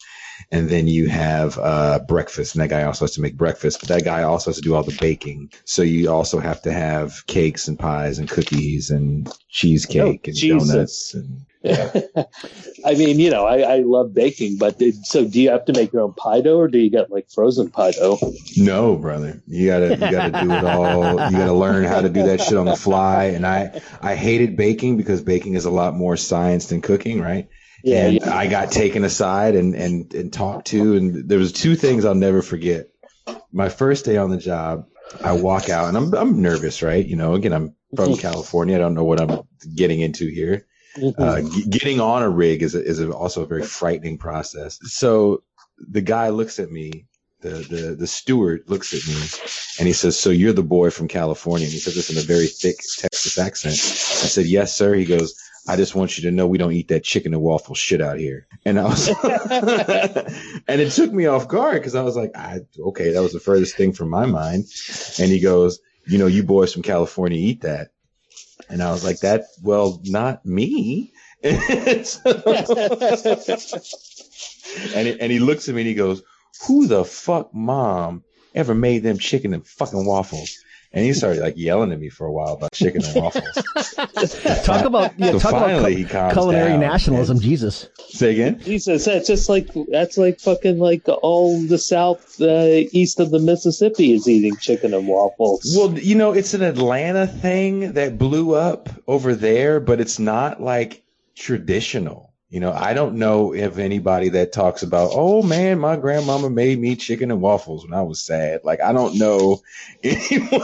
and then you have uh, breakfast, and that guy also has to make breakfast. But that guy also has to do all the baking. So you also have to have cakes and pies and cookies and cheesecake oh, and Jesus. donuts. And, yeah. I mean, you know, I, I love baking, but did, so do you have to make your own pie dough, or do you get like frozen pie dough? No, brother. You gotta you gotta do it all. You gotta learn how to do that shit on the fly. And I I hated baking because baking is a lot more science than cooking, right? Yeah, and yeah. I got taken aside and, and, and talked to, and there was two things I'll never forget. My first day on the job, I walk out and I'm, I'm nervous, right? You know, again, I'm from mm-hmm. California. I don't know what I'm getting into here. Mm-hmm. Uh, g- getting on a rig is a, is a, also a very frightening process. So the guy looks at me, the, the, the steward looks at me and he says, so you're the boy from California. And he says this in a very thick Texas accent. I said, yes, sir. He goes, I just want you to know we don't eat that chicken and waffle shit out here. And I was, and it took me off guard because I was like, I, okay, that was the furthest thing from my mind. And he goes, you know, you boys from California eat that. And I was like, that, well, not me. and, it, and he looks at me and he goes, who the fuck mom ever made them chicken and fucking waffles. And he started like yelling at me for a while about chicken and waffles. talk about yeah, so talk finally about cu- culinary nationalism. Jesus. Say again. Jesus, that's just like that's like fucking like all the south uh, east of the Mississippi is eating chicken and waffles. Well, you know, it's an Atlanta thing that blew up over there, but it's not like traditional. You know, I don't know if anybody that talks about, oh man, my grandmama made me chicken and waffles when I was sad. Like, I don't know anyone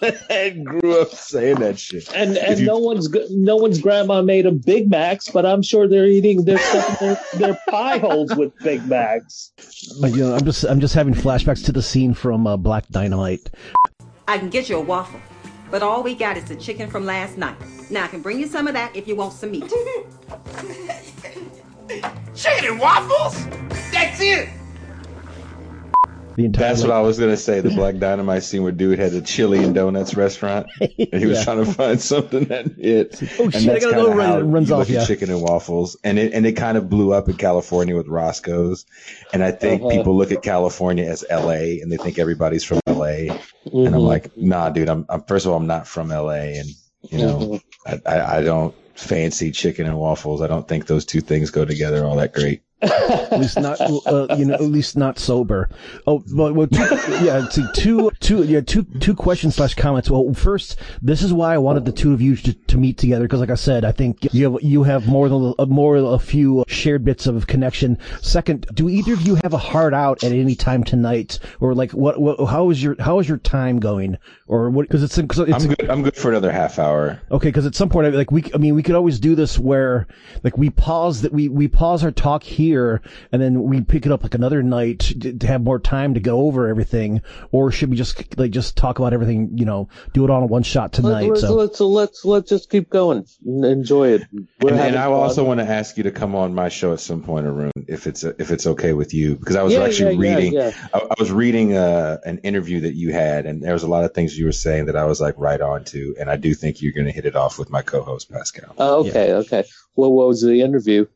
that grew up saying that shit. And and you, no one's no one's grandma made a Big Macs, but I'm sure they're eating their their, their pie holes with Big Macs. But you know, I'm just I'm just having flashbacks to the scene from uh, Black Dynamite. I can get you a waffle, but all we got is the chicken from last night. Now I can bring you some of that if you want some meat. Chicken and waffles? That's it. The entire That's what I was gonna say. The Black Dynamite scene where dude had a chili and donuts restaurant, and he was yeah. trying to find something that hit. Oh and shit! I gotta go. Run, runs off. Yeah. Chicken and waffles, and it and it kind of blew up in California with Roscoe's, and I think uh-huh. people look at California as L.A. and they think everybody's from L.A. Mm-hmm. And I'm mm-hmm. like, nah, dude. I'm, I'm first of all, I'm not from L.A. and you know, mm-hmm. I, I, I don't fancy chicken and waffles. I don't think those two things go together all that great at least not, uh, you know, at least not sober. Oh, but well, two, yeah, see, two, two, yeah, two, two questions slash comments. Well, first, this is why I wanted the two of you to, to meet together because, like I said, I think you have you have more than a, more a few shared bits of connection. Second, do either of you have a heart out at any time tonight, or like what? what how is your how is your time going, or what? Because it's, it's I'm good. I'm good for another half hour. Okay, because at some point, like we, I mean, we could always do this where like we pause that we we pause our talk here here and then we pick it up like another night to, have more time to go over everything, or should we just like just talk about everything? You know, do it all in one shot tonight. Let's so. let's let's, let's just keep going, enjoy it. and, and, I also want to ask you to come on my show at some point, Arun, if it's if it's okay with you, because I was yeah, actually yeah, reading. Yeah, I, I, was reading uh, an interview that you had, and there was a lot of things you were saying that I was like right on to, and I do think you're going to hit it off with my co-host Pascal. Oh, okay, okay. Well, what was the interview?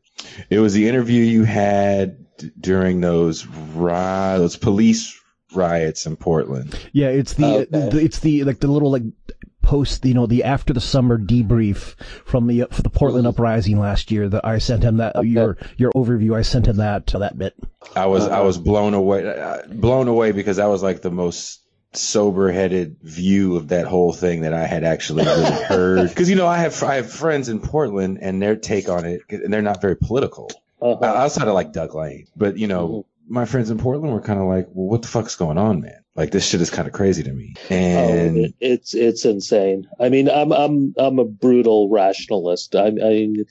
It was the interview you had during those ri- those police riots in Portland. Yeah, it's the, okay. the, it's the like the little like post you know the after the summer debrief from the for the Portland mm-hmm. uprising last year that I sent him that okay. your your overview I sent him that that bit. I was I was blown away uh, blown away because that was like the most sober headed view of that whole thing that I had actually really heard. Cause you know, I have, I have friends in Portland and their take on it, and they're not very political uh-huh. outside of like Doug Lain, but you know, mm-hmm. my friends in Portland were kind of like, well, what the fuck's going on, man? Like this shit is kind of crazy to me. Oh, and oh, it's it's insane. I mean, I'm I'm I'm a brutal rationalist. I, I mean,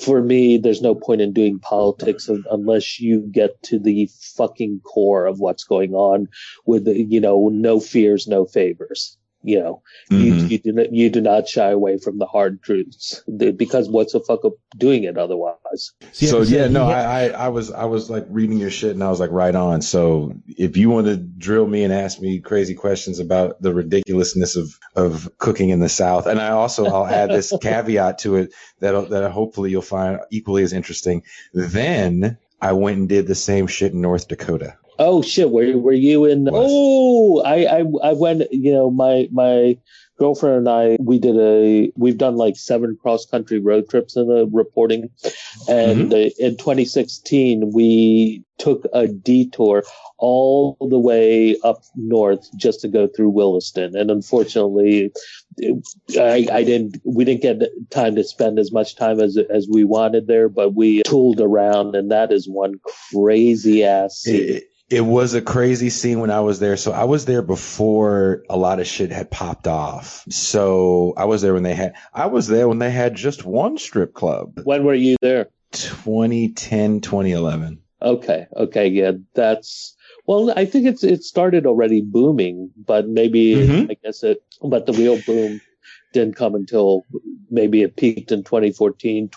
for me, there's no point in doing politics unless you get to the fucking core of what's going on with the, you know, no fears, no favors you know, mm-hmm. you, you, do not, you do not shy away from the hard truths because what's the fuck up doing it otherwise? So yeah, no, I, I, I was, I was like reading your shit and I was like right on. So if you want to drill me and ask me crazy questions about the ridiculousness of, of cooking in the South, and I also, I'll add this caveat to it that, that hopefully you'll find equally as interesting. Then I went and did the same shit in North Dakota. Oh shit! Were were you in? Oh, I, I I went. You know, my my girlfriend and I we did a we've done like seven cross country road trips in the reporting, and mm-hmm. in 2016 we took a detour all the way up north just to go through Williston, and unfortunately, I, I didn't we didn't get time to spend as much time as as we wanted there, but we tooled around, and that is one crazy ass. It, it was a crazy scene when I was there. So I was there before a lot of shit had popped off. So I was there when they had, I was there when they had just one strip club. When were you there? 2010, 2011. Okay. Okay. Yeah. That's, well, I think it's, it started already booming, but maybe mm-hmm. I guess it, but the real boom didn't come until maybe it peaked in 2014,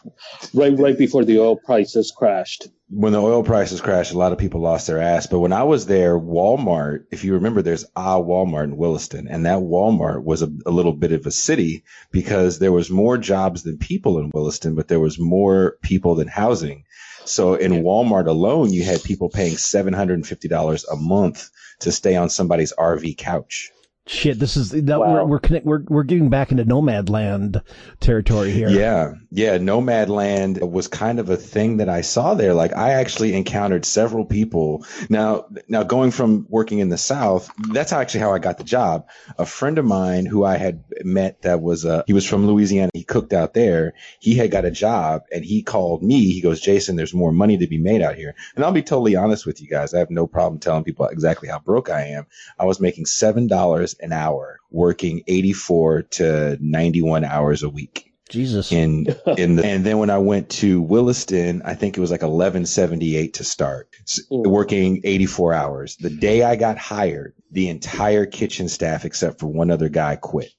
right, right before the oil prices crashed. When the oil prices crashed, a lot of people lost their ass. But when I was there, Walmart, if you remember, there's a Walmart in Williston, and that Walmart was a, a, little bit of a city because there was more jobs than people in Williston, but there was more people than housing. So in Walmart alone, you had people paying $750 a month to stay on somebody's RV couch. Shit, this is that wow. we're we're, connect, we're we're getting back into Nomadland territory here. Yeah, yeah, Nomadland was kind of a thing that I saw there. Like I actually encountered several people. Now, now going from working in the South, that's actually how I got the job. A friend of mine who I had met that was uh he was from Louisiana. He cooked out there. He had got a job, and he called me. He goes, Jason, there's more money to be made out here. And I'll be totally honest with you guys. I have no problem telling people exactly how broke I am. I was making seven dollars an hour, working 84 to 91 hours a week. Jesus. In in the and then when I went to Williston, I think it was like 1178 to start, mm. working 84 hours. The day I got hired, the entire kitchen staff except for one other guy quit.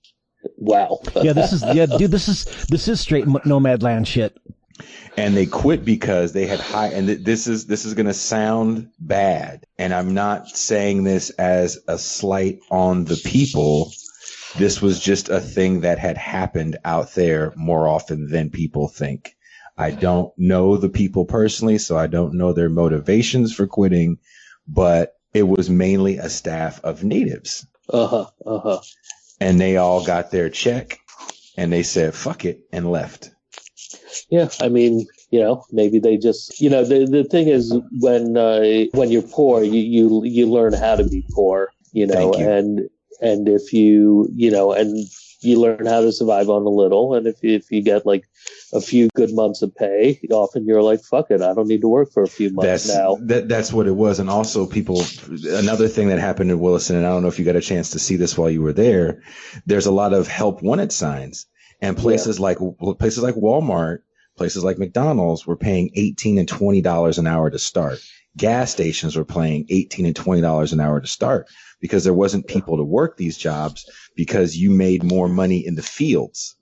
Wow. yeah, this is yeah, dude. This is this is straight Nomadland shit and they quit because they had high and th- this is this is going to sound bad and i'm not saying this as a slight on the people. This was just a thing that had happened out there more often than people think. I don't know the people personally so i don't know their motivations for quitting but it was mainly a staff of natives. Uh-huh uh-huh. And they all got their check and they said fuck it and left yeah, I mean, you know, maybe they just, you know, the the thing is when uh, when you're poor, you you you learn how to be poor, you know, you. and and if you you know, and you learn how to survive on a little, and if if you get like a few good months of pay, often you're like, fuck it, I don't need to work for a few months that's, now. That, that's what it was. And also people, another thing that happened in Williston, and I don't know if you got a chance to see this while you were there, there's a lot of help wanted signs and places yeah. like, places like Walmart Places like McDonald's were paying 18 and $20 an hour to start. Gas stations were paying 18 and $20 an hour to start because there wasn't people to work these jobs because you made more money in the fields.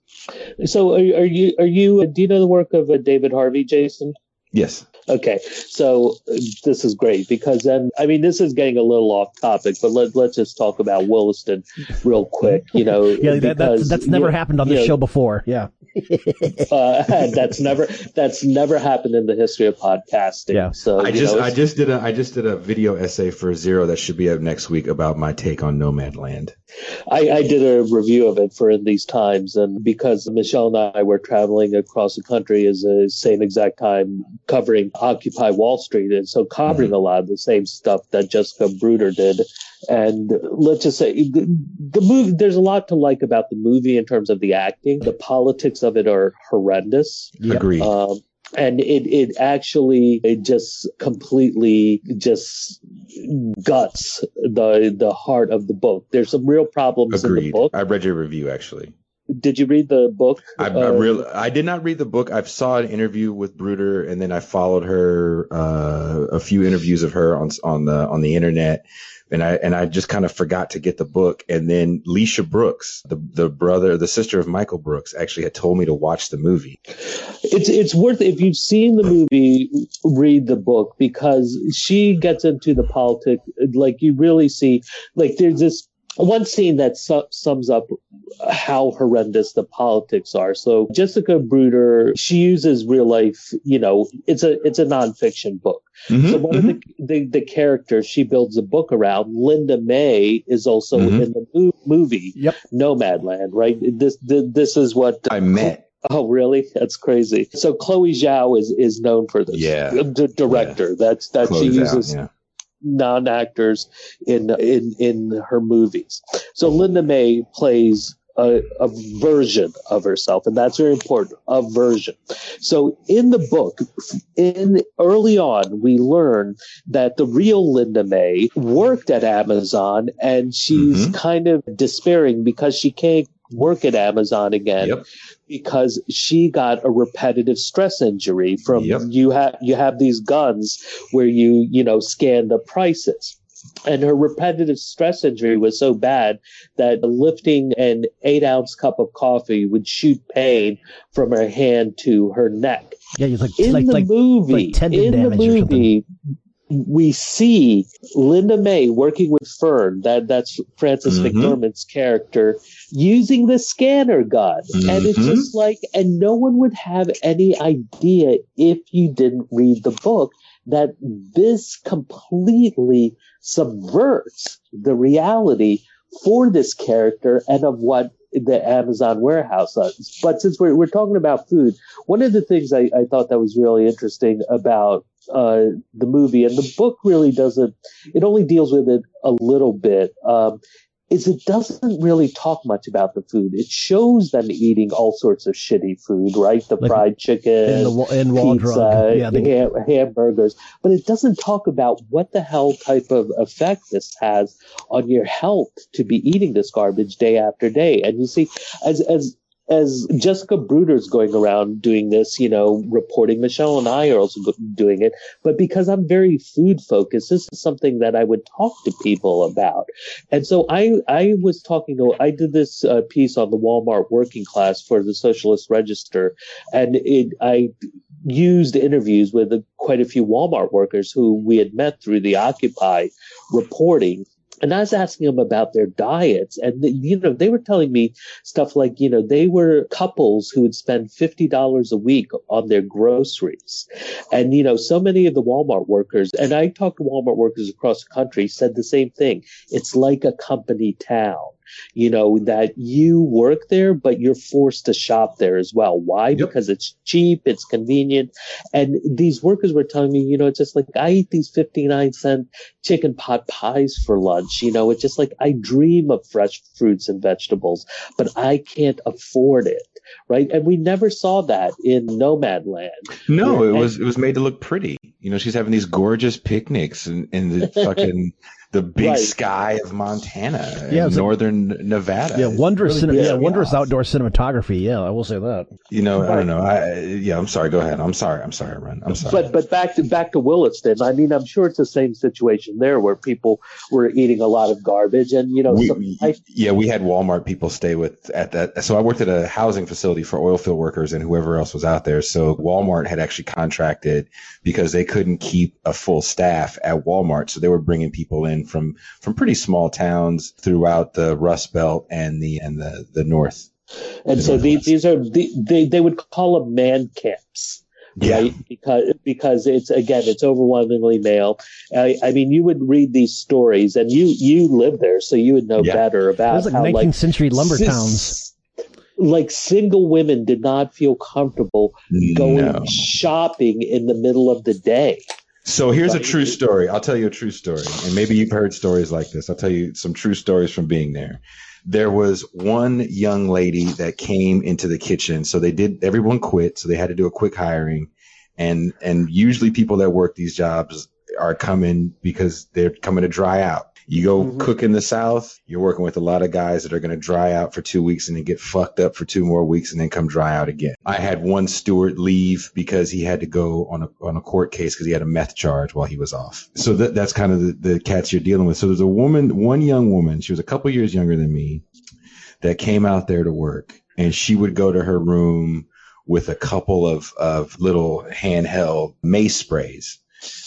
So are, are you, are you, do you know the work of uh, David Harvey, Jason? Yes. Okay, so uh, this is great because then I mean this is getting a little off topic, but let let's just talk about Williston real quick. You know, yeah, that, that, that's never happened on this show before. Yeah, uh, that's never that's never happened in the history of podcasting. Yeah. So I just know, I just did a I just did a video essay for Zero that should be up next week about my take on Nomadland. I, I did a review of it for In These Times, and because Michelle and I were traveling across the country at the same exact time covering Occupy Wall Street, and so covering mm-hmm. a lot of the same stuff that Jessica Bruder did. And let's just say the, the movie, there's a lot to like about the movie in terms of the acting. The politics of it are horrendous. Agreed. Um, and it, it actually it just completely just guts the the heart of the book. There's some real problems Agreed. in the book. I read your review actually. Did you read the book? I, uh, I, real, I did not read the book. I saw an interview with Bruder, and then I followed her uh, a few interviews of her on on the on the internet and I and I just kind of forgot to get the book. And then Leisha Brooks, the the brother, the sister of Michael Brooks, actually had told me to watch the movie. It's it's worth if you've seen the movie, read the book because she gets into the politics. Like you really see, like there's this one scene that su- sums up how horrendous the politics are. So Jessica Bruder, she uses real life, you know, it's a, it's a nonfiction book. Mm-hmm, so one mm-hmm. of the, the, the, characters she builds a book around, Linda May, is also mm-hmm. in the mo- movie yep. Nomadland, right? This, this is what I met. Oh, really? That's crazy. So Chloe Zhao is, is known for this. Yeah. The director. Yeah. That's, that Chloe she uses. Zhao, yeah non-actors in in in her movies. So Linda May plays a, a, version of herself, and that's very important. A version. So in the book, in early on, we learn that the real Linda May worked at Amazon, and she's mm-hmm. kind of despairing because she can't work at Amazon again. Yep because she got a repetitive stress injury from yep. you have you have these guns where you you know scan the prices and her repetitive stress injury was so bad that lifting an eight ounce cup of coffee would shoot pain from her hand to her neck. Yeah, it's like in like, the like, movie. like tendon in the damage or movie, we see Linda May working with Fern. That that's Frances Mhm. McDormand's character using the scanner gun, and it's Mhm. just like, and no one would have any idea if you didn't read the book that this completely subverts the reality for this character and of what the Amazon warehouse is. But since we're, we're talking about food, one of the things I, I thought that was really interesting about uh, the movie, and the book really doesn't, it only deals with it a little bit, um, is it doesn't really talk much about the food. It shows them eating all sorts of shitty food, right? The Like fried chicken, in the Wall pizza. Yeah, ham- hamburgers, but it doesn't talk about what the hell type of effect this has on your health to be eating this garbage day after day. And you see, as as as Jessica Bruder's going around doing this, you know, reporting, Michelle and I are also doing it. But because I'm very food focused, this is something that I would talk to people about. And so I, I was talking to, I did this uh, piece on the Walmart working class for the Socialist Register, and it, I used interviews with uh, quite a few Walmart workers who we had met through the Occupy reporting. And I was asking them about their diets, and you know they were telling me stuff like you know they were couples who would spend fifty dollars a week on their groceries, and you know so many of the Walmart workers, and I talked to Walmart workers across the country, said the same thing. It's like a company town you know, that you work there, but you're forced to shop there as well. Why? Yep. Because it's cheap, it's convenient. And these workers were telling me, you know, it's just like I eat these 59 cent chicken pot pies for lunch. You know, it's just like I dream of fresh fruits and vegetables, but I can't afford it. Right. And we never saw that in Nomadland. No, it and- was it was made to look pretty. You know, she's having these gorgeous picnics and, in the fucking the big Right. sky of Montana, Yeah, and it's like- northern Nevada. Yeah, wondrous, Really cine- pissed yeah, wondrous off. outdoor cinematography. Yeah, I will say that. You know, I don't know. I yeah, I'm sorry. Go ahead. I'm sorry. I'm sorry, Ren. I'm sorry. But but back to back to Williston. I mean, I'm sure it's the same situation there where people were eating a lot of garbage, and you know, we, some, we- I, yeah, we had Walmart people stay with at that. So I worked at a housing facility for oil field workers and whoever else was out there. So Walmart had actually contracted because they couldn't keep a full staff at Walmart. So they were bringing people in from, from pretty small towns throughout the Rust Belt and the, and the, the North. and so these, these are the, they they would call them man camps. Yeah. Right, because because it's again it's overwhelmingly male. I, I mean, you would read these stories, and you you live there, so you would know Yeah. better It about was like how 19th like century lumber sis- towns. Like single women did not feel comfortable going No. shopping in the middle of the day. So here's a true story. I'll tell you a true story. And maybe you've heard stories like this. I'll tell you some true stories from being there. There was one young lady that came into the kitchen. So they did, everyone quit. So they had to do a quick hiring. And, and usually people that work these jobs are coming because they're coming to dry out. You go Mhm. cook in the South, you're working with a lot of guys that are going to dry out for two weeks and then get fucked up for two more weeks and then come dry out again. I had one steward leave because he had to go on a, on a court case because he had a meth charge while he was off. So that, that's kind of the, the cats you're dealing with. So there's a woman, one young woman, she was a couple years younger than me that came out there to work and she would go to her room with a couple of, of little handheld mace sprays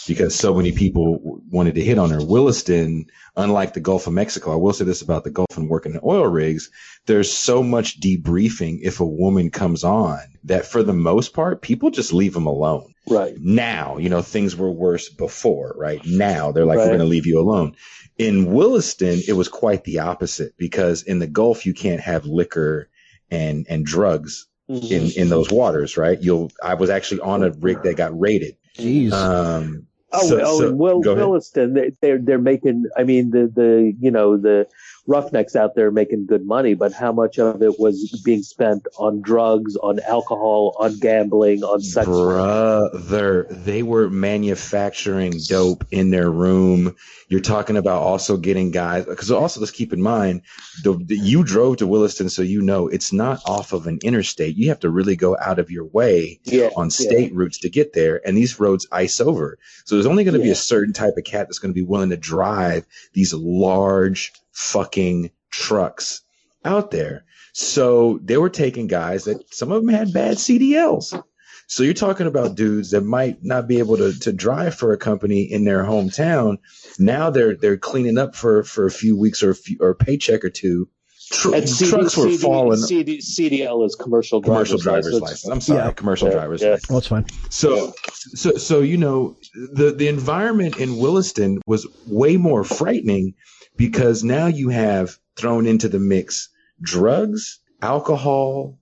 because so many people wanted to hit on her. Williston, unlike the Gulf of Mexico, I will say this about the Gulf and working in oil rigs, there's so much debriefing if a woman comes on that for the most part, people just leave them alone. Right. Now, you know, things were worse before, right? Now they're like, we're going to leave you alone. In Williston, it was quite the opposite because in the Gulf, you can't have liquor and, and drugs Mhm. in, in those waters, right? You'll, I was actually on a rig that got raided. Jeez. Oh, Um, so- oh, so- and Will. Williston, they- they're they're making. I mean, the the you know the roughnecks out there making good money, but how much of it was being spent on drugs, on alcohol, on gambling, on sex? Brother, they were manufacturing dope in their room. You're talking about also getting guys, because also let's keep in mind, the, the, you drove to Williston, so you know it's not off of an interstate. You have to really go out of your way yeah, on state yeah. routes to get there, and these roads ice over. So there's only going to yeah. be a certain type of cat that's going to be willing to drive these large fucking trucks out there. So they were taking guys that some of them had bad CDLs. So you're talking about dudes that might not be able to, to drive for a company in their hometown. Now they're they're cleaning up for, for a few weeks or a, few, or a paycheck or two. Tr- CD, trucks were CD, falling. CD, CDL is commercial commercial driver's, driver's license. license. I'm sorry, yeah. commercial yeah. driver's yeah. license. Well, that's fine. So, so, so you know, the the environment in Williston was way more frightening because now you have thrown into the mix drugs, alcohol.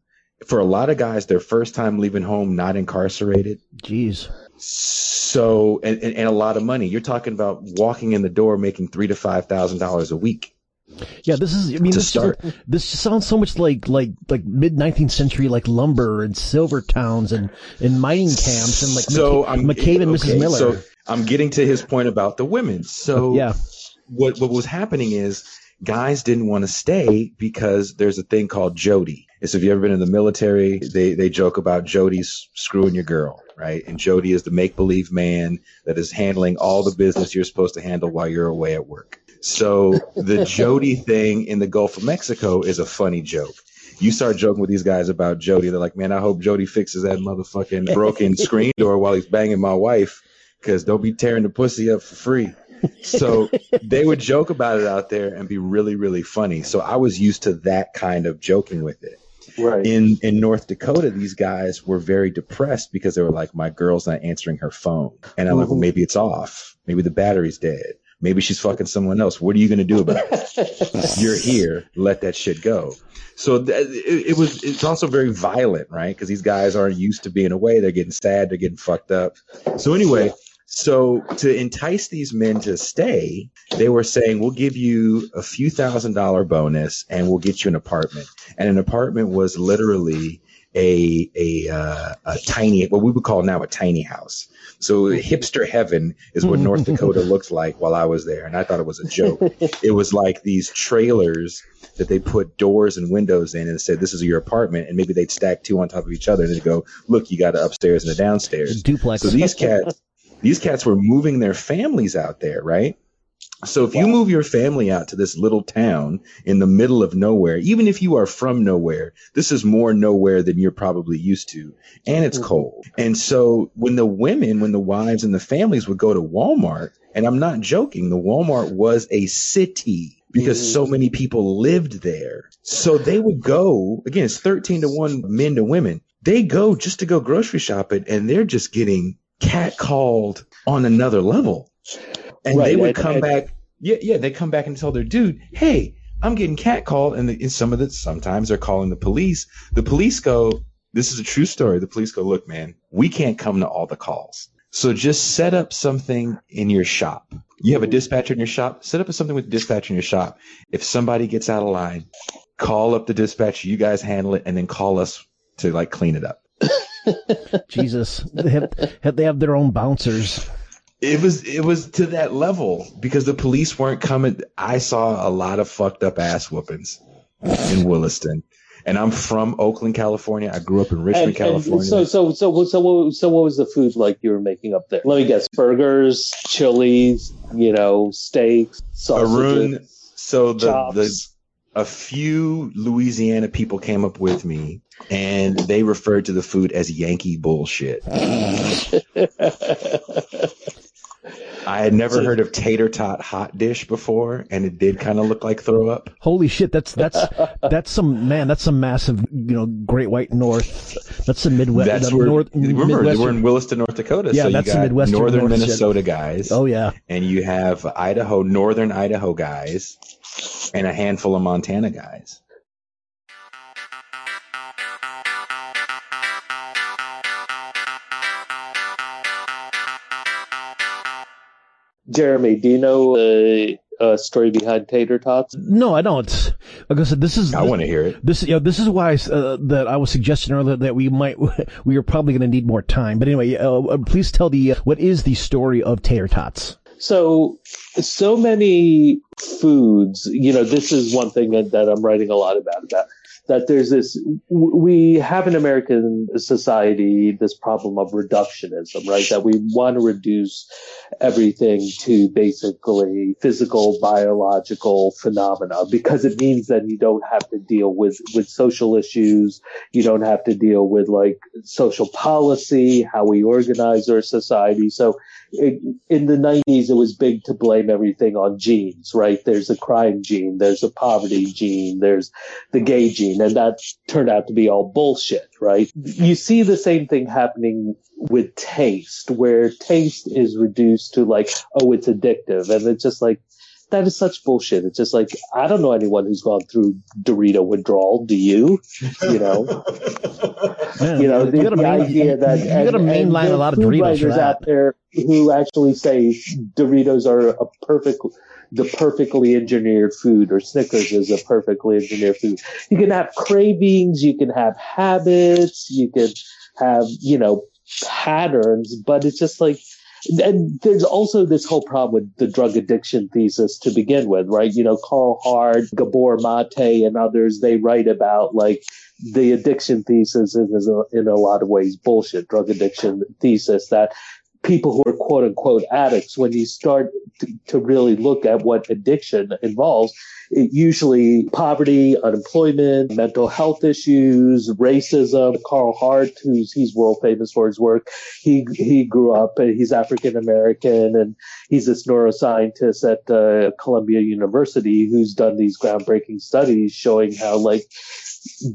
For a lot of guys, their first time leaving home, not incarcerated. Jeez. So, and, and, and a lot of money. You're talking about walking in the door making three to five thousand dollars a week. Yeah, this is. I mean, this, start. Is, this sounds so much like like like mid nineteenth century, like lumber and silver towns and and mining camps and like so McCabe, McCabe and okay, Mrs. Miller. So I'm getting to his point about the women. So yeah, what what was happening is guys didn't want to stay because there's a thing called Jody. So if you've ever been in the military, they they joke about Jody's screwing your girl, right? And Jody is the make believe man that is handling all the business you're supposed to handle while you're away at work. So the Jody thing in the Gulf of Mexico is a funny joke. You start joking with these guys about Jody, they're like, "Man, I hope Jody fixes that motherfucking broken screen door while he's banging my wife, because don't be tearing the pussy up for free." So they would joke about it out there and be really, really funny. So I was used to that kind of joking with it. Right. In in North Dakota, these guys were very depressed because they were like, "My girl's not answering her phone," and I'm mm-hmm. like, "Well, maybe it's off. Maybe the battery's dead. Maybe she's fucking someone else. What are you going to do about it? You're here. Let that shit go." So th- it, it, was. It's also very violent, right? Because these guys aren't used to being away. They're getting sad. They're getting fucked up. So anyway, so to entice these men to stay, they were saying, "We'll give you a few thousand dollar bonus, and we'll get you an apartment." And an apartment was literally a a uh, a tiny, what we would call now a tiny house. So hipster heaven is what North Dakota looked like while I was there, and I thought it was a joke. it was like these trailers that they put doors and windows in and said, "This is your apartment," and maybe they'd stack two on top of each other and they'd go, "Look, you got an upstairs and a downstairs." Duplex. So these cats these cats were moving their families out there, right? So if wow. you move your family out to this little town in the middle of nowhere, even if you are from nowhere, this is more nowhere than you're probably used to. And it's mm-hmm. cold. And so when the women, when the wives and the families would go to Walmart, and I'm not joking, the Walmart was a city because mm-hmm. so many people lived there. So they would go, again, it's 13 to 1 men to women. They go just to go grocery shopping and they're just getting cat called on another level. And right, they would come back. Yeah, yeah, they come back and tell their dude, hey, I'm getting cat called. And, the, and some of the, sometimes they're calling the police. The police go, this is a true story. The police go, look, man, we can't come to all the calls. So just set up something in your shop. You have a dispatcher in your shop, set up something with dispatcher in your shop. If somebody gets out of line, call up the dispatcher, you guys handle it, and then call us to like clean it up. Jesus, they have, they have their own bouncers. It was it was to that level because the police weren't coming. I saw a lot of fucked up ass whoopings in Williston, and I'm from Oakland, California. I grew up in Richmond, and, California. And so so so so what, so what was the food like you were making up there? Let me guess: burgers, chilies, you know, steaks, sausages, Arun, so the the a few Louisiana people came up with me and they referred to the food as Yankee bullshit. I had never heard of tater tot hot dish before, and it did kind of look like throw up. Holy shit! That's that's that's some man. That's some massive, you know, Great White North. That's the Midwest. That's where North, remember we're in Williston, North Dakota. Yeah, so that's the Midwestern northern North Minnesota shit. guys. Oh yeah, and you have Idaho, northern Idaho guys, and a handful of Montana guys. Jeremy, do you know the uh, story behind tater tots? No, I don't. Like I said, this is. I want to hear it. This, you know, this is why uh, that I was suggesting earlier that we might we are probably going to need more time. But anyway, uh, uh please tell the uh, what is the story of tater tots? So, so many foods. You know, this is one thing that, that I'm writing a lot about. About that there's this, we have in American society this problem of reductionism, right? That we want to reduce everything to basically physical, biological phenomena because it means that you don't have to deal with, with social issues. You don't have to deal with like social policy, how we organize our society. So in the 90s, it was big to blame everything on genes, right? There's a crime gene, there's a poverty gene, there's the gay gene, and that turned out to be all bullshit, right? You see the same thing happening with taste, where taste is reduced to like, oh, it's addictive. And it's just like, that is such bullshit. It's just like I don't know anyone who's gone through Dorito withdrawal. Do you? You know, Man, you know the, the main, idea that you got to mainline a lot of Doritos out there who actually say Doritos are a perfect the perfectly engineered food or Snickers is a perfectly engineered food. You can have cravings, you can have habits, you can have, you know, patterns, but it's just like and there's also this whole problem with the drug addiction thesis to begin with, right? You know, Carl Hart, Gabor Mate, and others, they write about like the addiction thesis is in a lot of ways bullshit drug addiction thesis that people who are quote unquote addicts, when you start to, really look at what addiction involves, it usually poverty, unemployment, mental health issues, racism. Carl Hart, who's he's world famous for his work, he he grew up. He's African American, and he's this neuroscientist at uh, Columbia University who's done these groundbreaking studies showing how like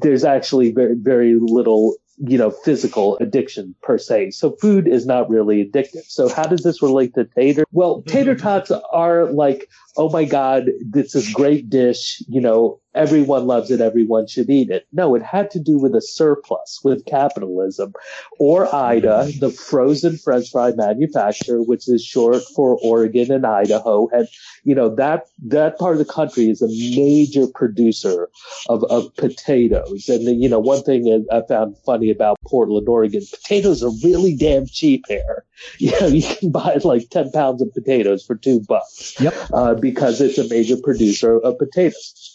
there's actually very very little you know, physical addiction per se. So food is not really addictive. So how does this relate to tater? Well, tater tots are like, oh my God, it's a great dish. You know, everyone loves it. Everyone should eat it. No, it had to do with a surplus with capitalism Ore-Ida, the frozen French fry manufacturer, which is short for Oregon and Idaho. And, you know, that, that part of the country is a major producer of, of potatoes. And, you know, one thing I found funny about Portland, Oregon, potatoes are really damn cheap here. You know, you can buy like 10 pounds of potatoes for two bucks. Yep. Uh, because it's a major producer of potatoes.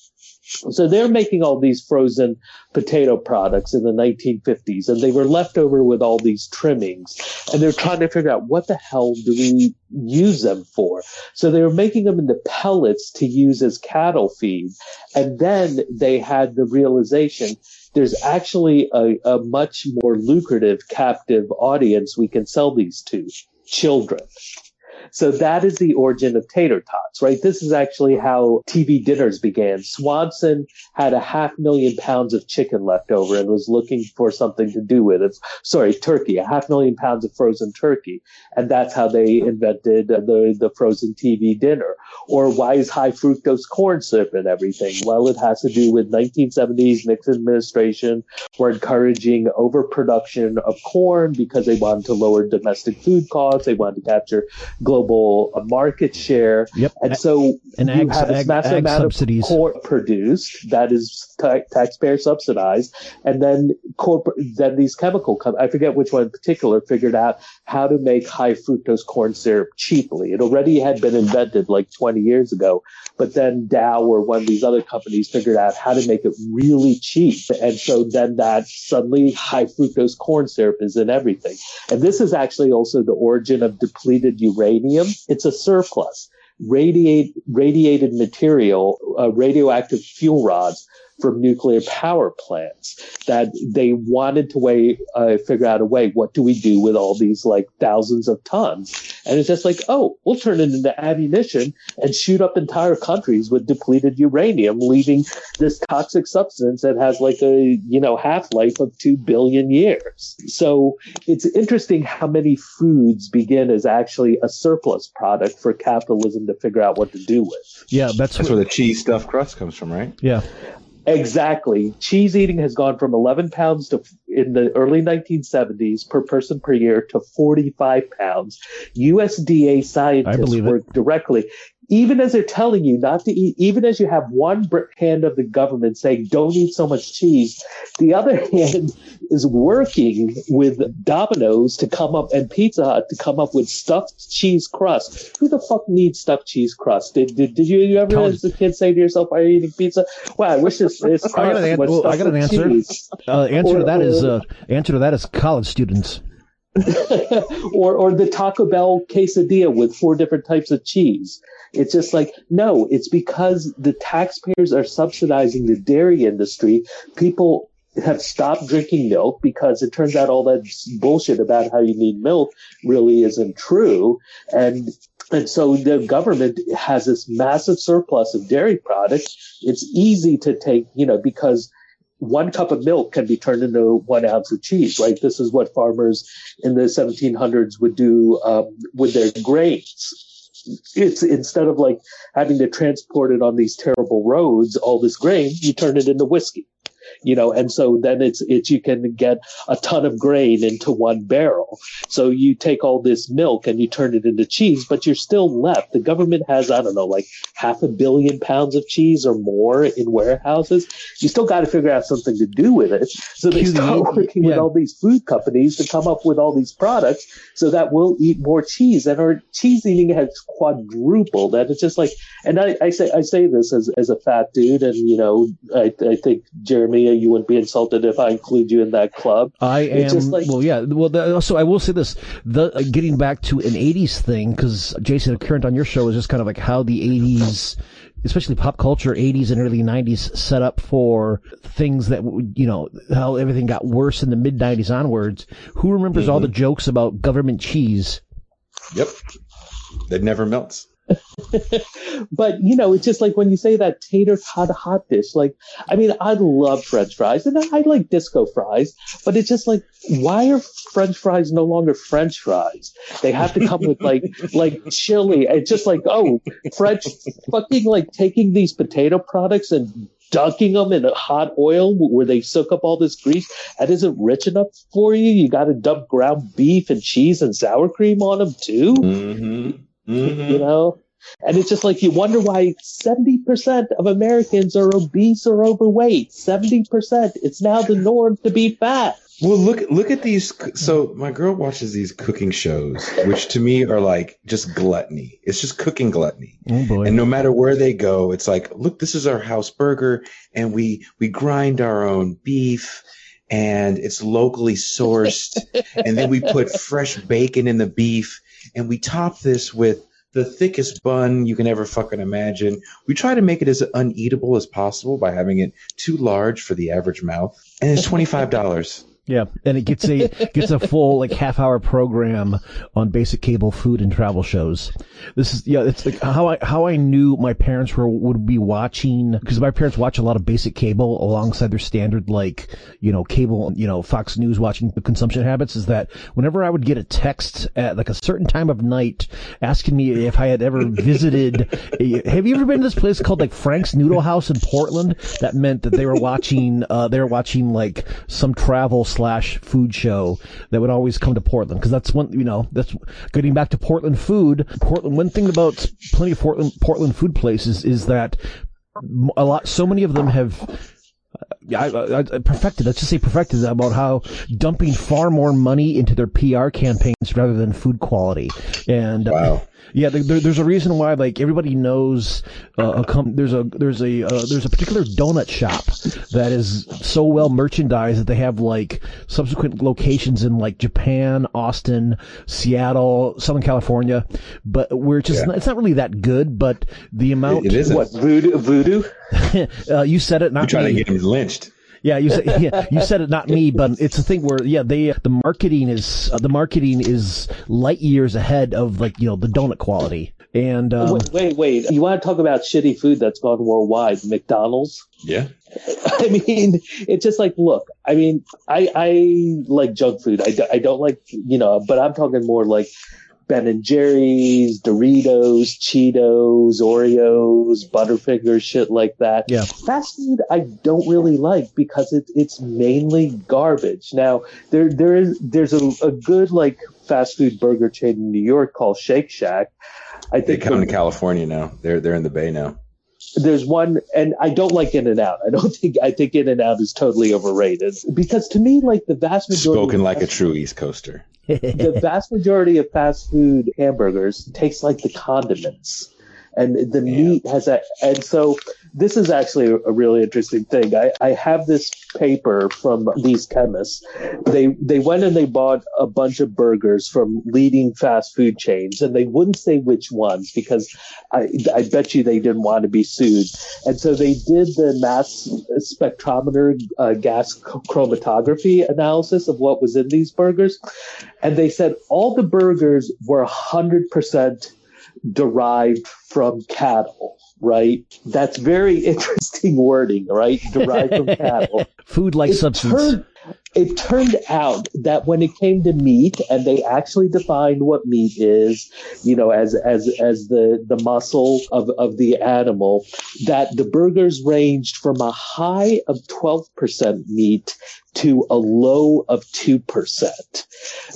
So they're making all these frozen potato products in the 1950s and they were left over with all these trimmings and they're trying to figure out what the hell do we use them for? So they were making them into pellets to use as cattle feed. And then they had the realization there's actually a, a much more lucrative captive audience we can sell these to children. So that is the origin of tater tots, right? This is actually how TV dinners began. Swanson had a half million pounds of chicken left over and was looking for something to do with it. Sorry, turkey, a half million pounds of frozen turkey. And that's how they invented the, the frozen TV dinner. Or why is high fructose corn syrup and everything? Well, it has to do with 1970s Nixon administration were encouraging overproduction of corn because they wanted to lower domestic food costs. They wanted to capture global global market share. Yep. And so and you ag, have this massive ag amount subsidies. of corn produced that is ta- taxpayer subsidized. And then corporate, then these chemical companies, I forget which one in particular, figured out how to make high fructose corn syrup cheaply. It already had been invented like 20 years ago, but then Dow or one of these other companies figured out how to make it really cheap. And so then that suddenly high fructose corn syrup is in everything. And this is actually also the origin of depleted uranium it's a surplus. Radiate, radiated material, uh, radioactive fuel rods from nuclear power plants that they wanted to way, uh, figure out a way, what do we do with all these like thousands of tons? And it's just like, oh, we'll turn it into ammunition and shoot up entire countries with depleted uranium, leaving this toxic substance that has like a, you know, half-life of two billion years. So it's interesting how many foods begin as actually a surplus product for capitalism to figure out what to do with. Yeah, that's, that's where the cheese stuffed crust comes from, right? Yeah. Exactly. Cheese eating has gone from 11 pounds to in the early 1970s per person per year to 45 pounds. USDA scientists work directly. Even as they're telling you not to eat, even as you have one hand of the government saying don't eat so much cheese, the other hand is working with Domino's to come up and Pizza Hut to come up with stuffed cheese crust. Who the fuck needs stuffed cheese crust? Did did, did you, you ever Tell as a kid say to yourself, "Are you eating pizza?" Wow, I wish this. this I got an, well, I got an answer. Uh, answer or, to that or, is uh, answer to that is college students. or or the Taco Bell quesadilla with four different types of cheese. It's just like no, it's because the taxpayers are subsidizing the dairy industry. People have stopped drinking milk because it turns out all that bullshit about how you need milk really isn't true. And and so the government has this massive surplus of dairy products. It's easy to take, you know, because one cup of milk can be turned into one ounce of cheese, right? This is what farmers in the 1700s would do um, with their grains. It's instead of like having to transport it on these terrible roads, all this grain, you turn it into whiskey you know, and so then it's, it's, you can get a ton of grain into one barrel. So you take all this milk and you turn it into cheese, but you're still left. The government has, I don't know, like half a billion pounds of cheese or more in warehouses. You still got to figure out something to do with it. So they start working yeah. with all these food companies to come up with all these products so that we'll eat more cheese and our cheese eating has quadrupled. And it's just like, and I, I say, I say this as, as a fat dude and, you know, I, I think Jeremy you wouldn't be insulted if I include you in that club. I am. Like, well, yeah. Well, the, so I will say this: the uh, getting back to an '80s thing, because Jason Current on your show is just kind of like how the '80s especially pop culture 80s and early 90s set up for things that you know how everything got worse in the mid 90s onwards who remembers mm-hmm. all the jokes about government cheese yep it never melts but you know, it's just like when you say that tater tot hot dish. Like, I mean, I love French fries and I like disco fries, but it's just like, why are French fries no longer French fries? They have to come with like like chili. It's just like, oh, French fucking like taking these potato products and dunking them in a hot oil where they soak up all this grease. That isn't rich enough for you. You got to dump ground beef and cheese and sour cream on them too. Mm-hmm. Mm-hmm. You know? And it's just like you wonder why 70% of Americans are obese or overweight. 70%. It's now the norm to be fat. Well, look look at these. So my girl watches these cooking shows, which to me are like just gluttony. It's just cooking gluttony. Oh boy! And no matter where they go, it's like, look, this is our house burger, and we we grind our own beef, and it's locally sourced, and then we put fresh bacon in the beef, and we top this with the thickest bun you can ever fucking imagine. We try to make it as uneatable as possible by having it too large for the average mouth. And it's $25. Yeah, and it gets a gets a full like half hour program on basic cable food and travel shows. This is yeah, it's like how I how I knew my parents were would be watching because my parents watch a lot of basic cable alongside their standard like you know cable you know Fox News watching the consumption habits is that whenever I would get a text at like a certain time of night asking me if I had ever visited, have you ever been to this place called like Frank's Noodle House in Portland? That meant that they were watching uh, they were watching like some travel slash food show that would always come to Portland because that's one you know that's getting back to Portland food. Portland. One thing about plenty of Portland Portland food places is that a lot so many of them have I, I, I, perfected. Let's just say perfected about how dumping far more money into their PR campaigns rather than food quality. And wow. Yeah, there, there's a reason why like everybody knows uh, a com- there's a there's a uh, there's a particular donut shop that is so well merchandised that they have like subsequent locations in like Japan, Austin, Seattle, Southern California, but we're just yeah. it's not really that good. But the amount it, it is what voodoo voodoo. uh, you said it, not You're trying to get him lynched. Yeah, you said yeah, you said it, not me, but it's a thing where yeah, they the marketing is uh, the marketing is light years ahead of like you know the donut quality. And um, wait, wait, wait, you want to talk about shitty food that's gone worldwide? McDonald's. Yeah. I mean, it's just like, look, I mean, I, I like junk food. I, I don't like, you know, but I'm talking more like Ben and Jerry's, Doritos, Cheetos, Oreos, Butterfingers, shit like that. Yeah. Fast food I don't really like because it, it's mainly garbage. Now there there is there's a, a good like fast food burger chain in New York called Shake Shack. I think they come the, to California now. They're they're in the Bay now. There's one, and I don't like In and Out. I don't think I think In and Out is totally overrated because to me, like the vast majority, spoken like a true East Coaster. the vast majority of fast food hamburgers taste like the condiments and the yeah. meat has that. And so this is actually a really interesting thing. I, I have this paper from these chemists. They they went and they bought a bunch of burgers from leading fast food chains, and they wouldn't say which ones because I I bet you they didn't want to be sued. And so they did the mass spectrometer uh, gas chromatography analysis of what was in these burgers, and they said all the burgers were hundred percent derived from cattle, right? That's very interesting wording, right? Derived from cattle. Food like substance. Turned, it turned out that when it came to meat, and they actually defined what meat is, you know, as as as the the muscle of of the animal, that the burgers ranged from a high of twelve percent meat to a low of two percent.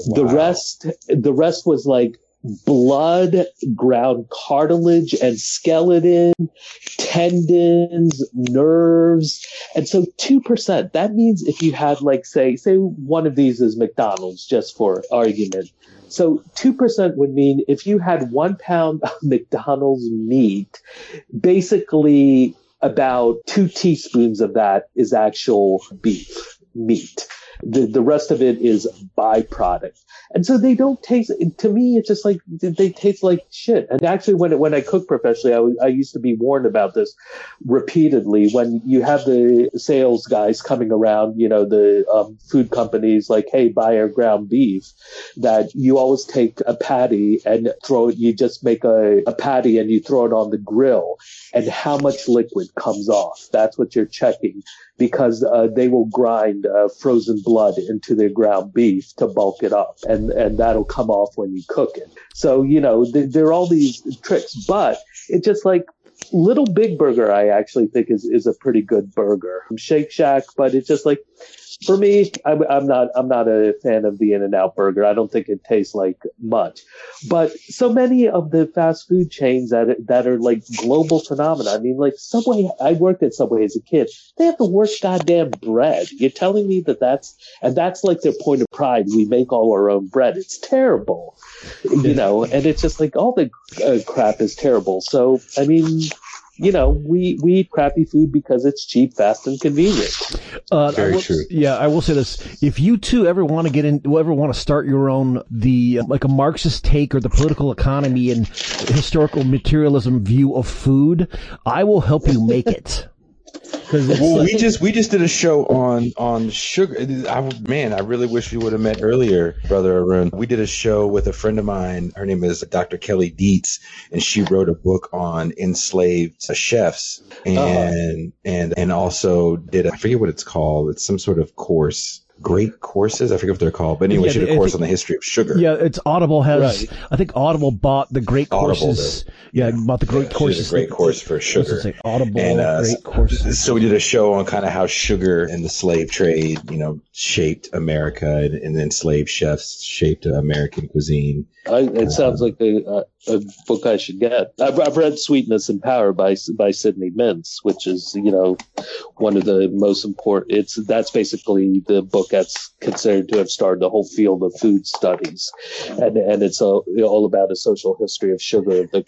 Wow. The rest, the rest was like blood, ground cartilage and skeleton, tendons, nerves. And so 2%, that means if you had like, say, say one of these is McDonald's just for argument. So 2% would mean if you had one pound of McDonald's meat, basically about two teaspoons of that is actual beef meat. The, the rest of it is byproduct. And so they don't taste, to me, it's just like, they taste like shit. And actually, when, when I cook professionally, I, I used to be warned about this repeatedly when you have the sales guys coming around, you know, the um, food companies like, hey, buy our ground beef, that you always take a patty and throw it, you just make a, a patty and you throw it on the grill and how much liquid comes off. That's what you're checking because uh, they will grind uh, frozen blood into their ground beef to bulk it up, and and that'll come off when you cook it. So you know th- there are all these tricks, but it's just like Little Big Burger. I actually think is is a pretty good burger. Shake Shack, but it's just like for me, I'm, I'm, not I'm not a fan of the In and Out burger. I don't think it tastes like much. But so many of the fast food chains that that are like global phenomena. I mean, like Subway. I worked at Subway as a kid. They have the worst goddamn bread. You're telling me that that's and that's like their point of pride. We make all our own bread. It's terrible, you know. And it's just like all the uh, crap is terrible. So I mean, you know, we, we eat crappy food because it's cheap, fast, and convenient. Uh, Very will, true. Yeah, I will say this: if you too ever want to get in, ever want to start your own the like a Marxist take or the political economy and historical materialism view of food, I will help you make it. well, like, we just we just did a show on on sugar. I, man, I really wish we would have met earlier, brother Arun. We did a show with a friend of mine. Her name is Dr. Kelley Deetz, and she wrote a book on enslaved chefs, and uh-huh. and and also did a, I forget what it's called. It's some sort of course great courses. I forget what they're called, but anyway, yeah, she did a course on the history of sugar. Yeah, it's Audible has. Right. I think Audible bought the great courses. yeah, yeah, bought the great yeah, courses. great course for sugar. Say, Audible and, uh, great courses. So we did a show on kind of how sugar and the slave trade, you know, shaped America, and, and then slave chefs shaped American cuisine. I, it sounds like a, a, book I should get. I've, I've read Sweetness and Power by by Sidney Mintz, which is you know one of the most important. It's that's basically the book that's considered to have started the whole field of food studies, and and it's all, all about a social history of sugar, the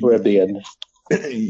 Caribbean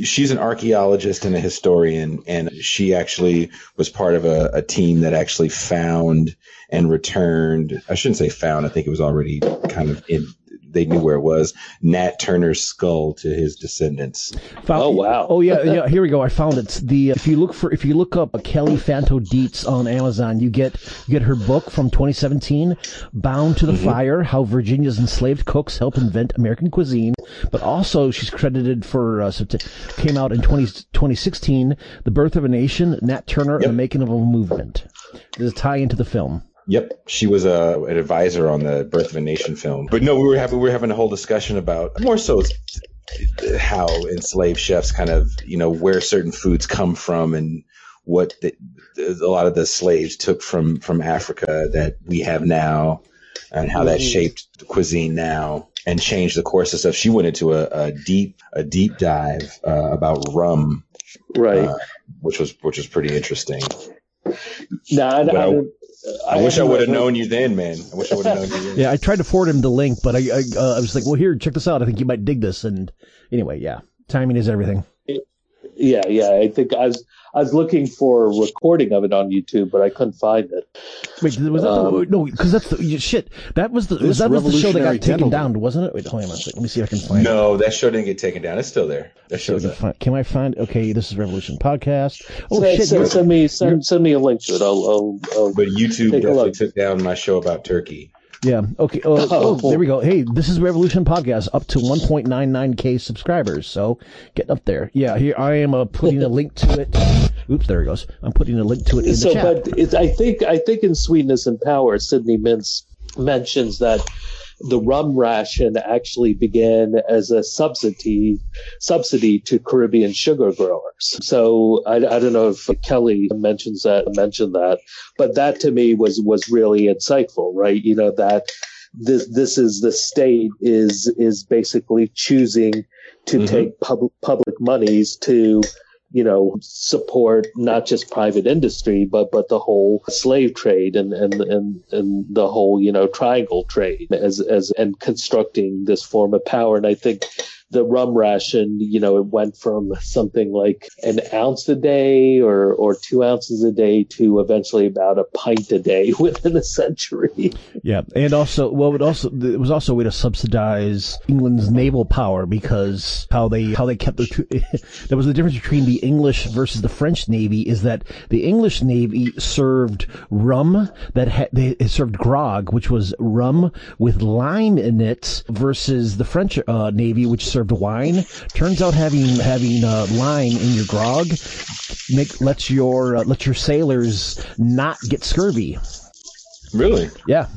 she's an archaeologist and a historian, and she actually was part of a, a, team that actually found and returned. I shouldn't say found. I think it was already kind of in they knew where it was. Nat Turner's skull to his descendants. Found, oh wow! Oh yeah, yeah. Here we go. I found it. The if you look for if you look up Kelley Fanto Deetz on Amazon, you get you get her book from 2017, "Bound to the mm-hmm. Fire: How Virginia's Enslaved Cooks Helped Invent American Cuisine." But also, she's credited for uh, so t- came out in 20, 2016, "The Birth of a Nation," Nat Turner, yep. and the Making of a Movement. There's a tie into the film. Yep, she was a, uh, an advisor on the Birth of a Nation film. But no, we were having we were having a whole discussion about more so how enslaved chefs kind of you know where certain foods come from and what the, a lot of the slaves took from from Africa that we have now and how that mm-hmm. shaped the cuisine now. and changed the course of stuff. She went into a, a deep a deep dive uh, about rum, right? Uh, which was which was pretty interesting. No, I, I, I, I, wish I would have known you then, man. I wish I would have known you then. Yeah, I tried to forward him the link, but I I, uh, I was like, well, here, check this out. I think you might dig this. And anyway, yeah, timing is everything. Yeah, yeah. I think I was I was looking for a recording of it on YouTube, but I couldn't find it. Wait, was that um, the, no? Because that's the shit. That was the was, that was the show that got taken down, wasn't it? Wait, hold on a second. Let me see if I can find. It. No, it. that show didn't get taken down. It's still there. That show. Can, find, can I find? Okay, this is Revolution podcast. Oh so, shit! So, send me send, send me a link to it. I'll. I'll, I'll but YouTube definitely took down my show about Turkey. Yeah. Okay. Uh, oh, oh, there we go. Hey, this is Revolution Podcast, up to 1.99k subscribers. So getting up there. Yeah. Here I am uh, putting a link to it. Oops, there he goes. I'm putting a link to it in so, the chat. but I think I think in Sweetness and Power, Sidney Mintz mentions that the rum ration actually began as a subsidy subsidy to Caribbean sugar growers. So I, I don't know if Kelley mentions that mentioned that, but that to me was was really insightful, right? You know that this this is the state is is basically choosing to mm-hmm. take public public monies to you know, support not just private industry, but, but the whole slave trade and, and, and, and the whole, you know, triangle trade as, as, and constructing this form of power. And I think the rum ration, you know, it went from something like an ounce a day or, or two ounces a day to eventually about a pint a day within a century. Yeah. And also, well, it also, it was also a way to subsidize England's naval power because how they, how they kept their, there was the difference between the English versus the French Navy is that the English Navy served rum that had, they served grog, which was rum with lime in it versus the French uh, Navy, which served served wine. Turns out having having uh, wine in your grog make lets your uh, lets your sailors not get scurvy. Really? Yeah.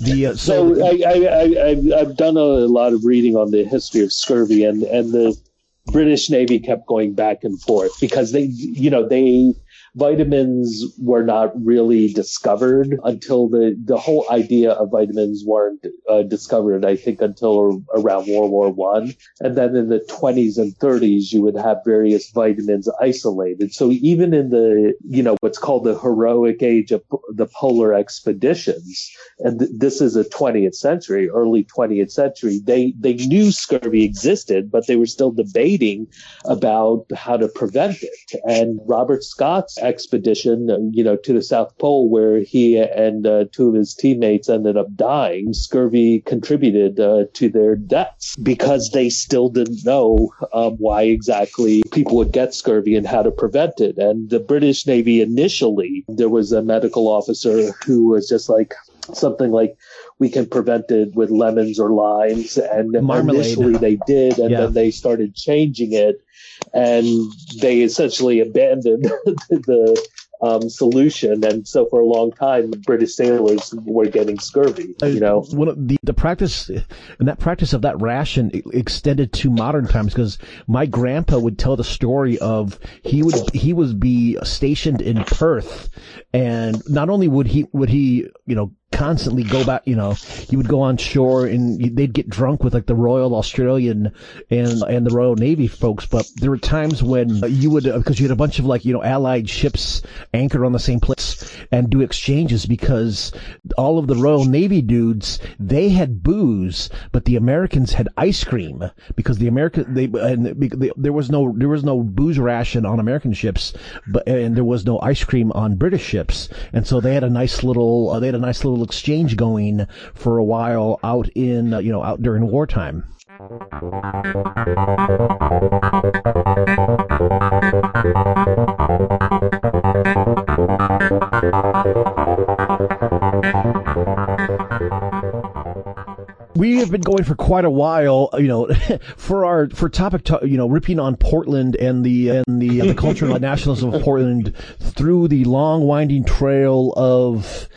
The uh, so, so I, I, I I've done a lot of reading on the history of scurvy and and the British Navy kept going back and forth because they you know they vitamins were not really discovered until the, the whole idea of vitamins weren't uh, discovered, I think, until around World War One. And then in the 20s and 30s, you would have various vitamins isolated. So even in the, you know, what's called the heroic age of the polar expeditions, and th- this is a 20th century, early 20th century, they, they knew scurvy existed, but they were still debating about how to prevent it. And Robert Scott's expedition, you know, to the South Pole where he and uh, two of his teammates ended up dying. Scurvy contributed uh, to their deaths because they still didn't know um, why exactly people would get scurvy and how to prevent it. And the British Navy initially, there was a medical officer who was just like, something like we can prevent it with lemons or limes and Marmalade. initially they did and yeah. then they started changing it and they essentially abandoned the um, solution. And so for a long time, British sailors were getting scurvy. You know, one of the the practice and that practice of that ration extended to modern times because my grandpa would tell the story of he would he was be stationed in Perth, and not only would he would he you know constantly go back, you know, you would go on shore and they'd get drunk with like the Royal Australian and, and the Royal Navy folks. But there were times when you would, because you had a bunch of like, you know, allied ships anchored on the same place and do exchanges because all of the Royal Navy dudes, they had booze, but the Americans had ice cream because the American, they, and there was no, there was no booze ration on American ships, but, and there was no ice cream on British ships. And so they had a nice little, uh, they had a nice little exchange going for a while out in, uh, you know, out during wartime. we have been going for quite a while, you know, for our for topic, to, you know, ripping on Portland and the and the the culture and nationalism of Portland through the long winding trail of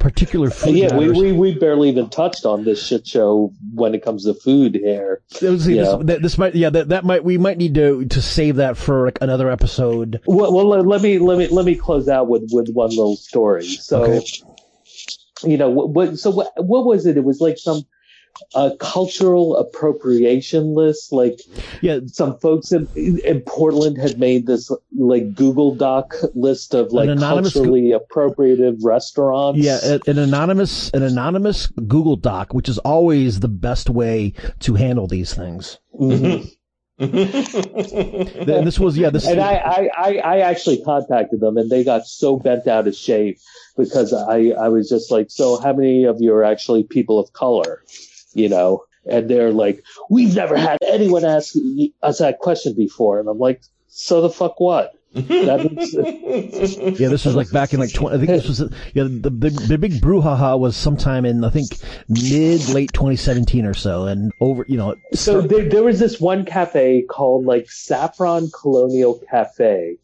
particular uh, food. Yeah, we, we, we barely even touched on this shit show when it comes to food here. Was, this, this, might, yeah, that, that might, we might need to, to save that for like another episode. Well, well, let me, let me, let me close out with, with one little story. So, okay. you know, what, so what, what was it? It was like some, a cultural appropriation list. Like, yeah, some folks in, in Portland had made this like Google Doc list of like culturally go- appropriative restaurants. Yeah, an anonymous an anonymous Google Doc, which is always the best way to handle these things. Mm-hmm. this was yeah this and I, I i actually contacted them and they got so bent out of shape because i i was just like so how many of you are actually people of color you know, and they're like, we've never had anyone ask us that question before. And I'm like, so the fuck what? yeah, this was like back in like 20, I think this was, yeah, the, the, the big brouhaha was sometime in, I think, mid, late 2017 or so. And over, you know. So there, there was this one cafe called like Saffron Colonial Cafe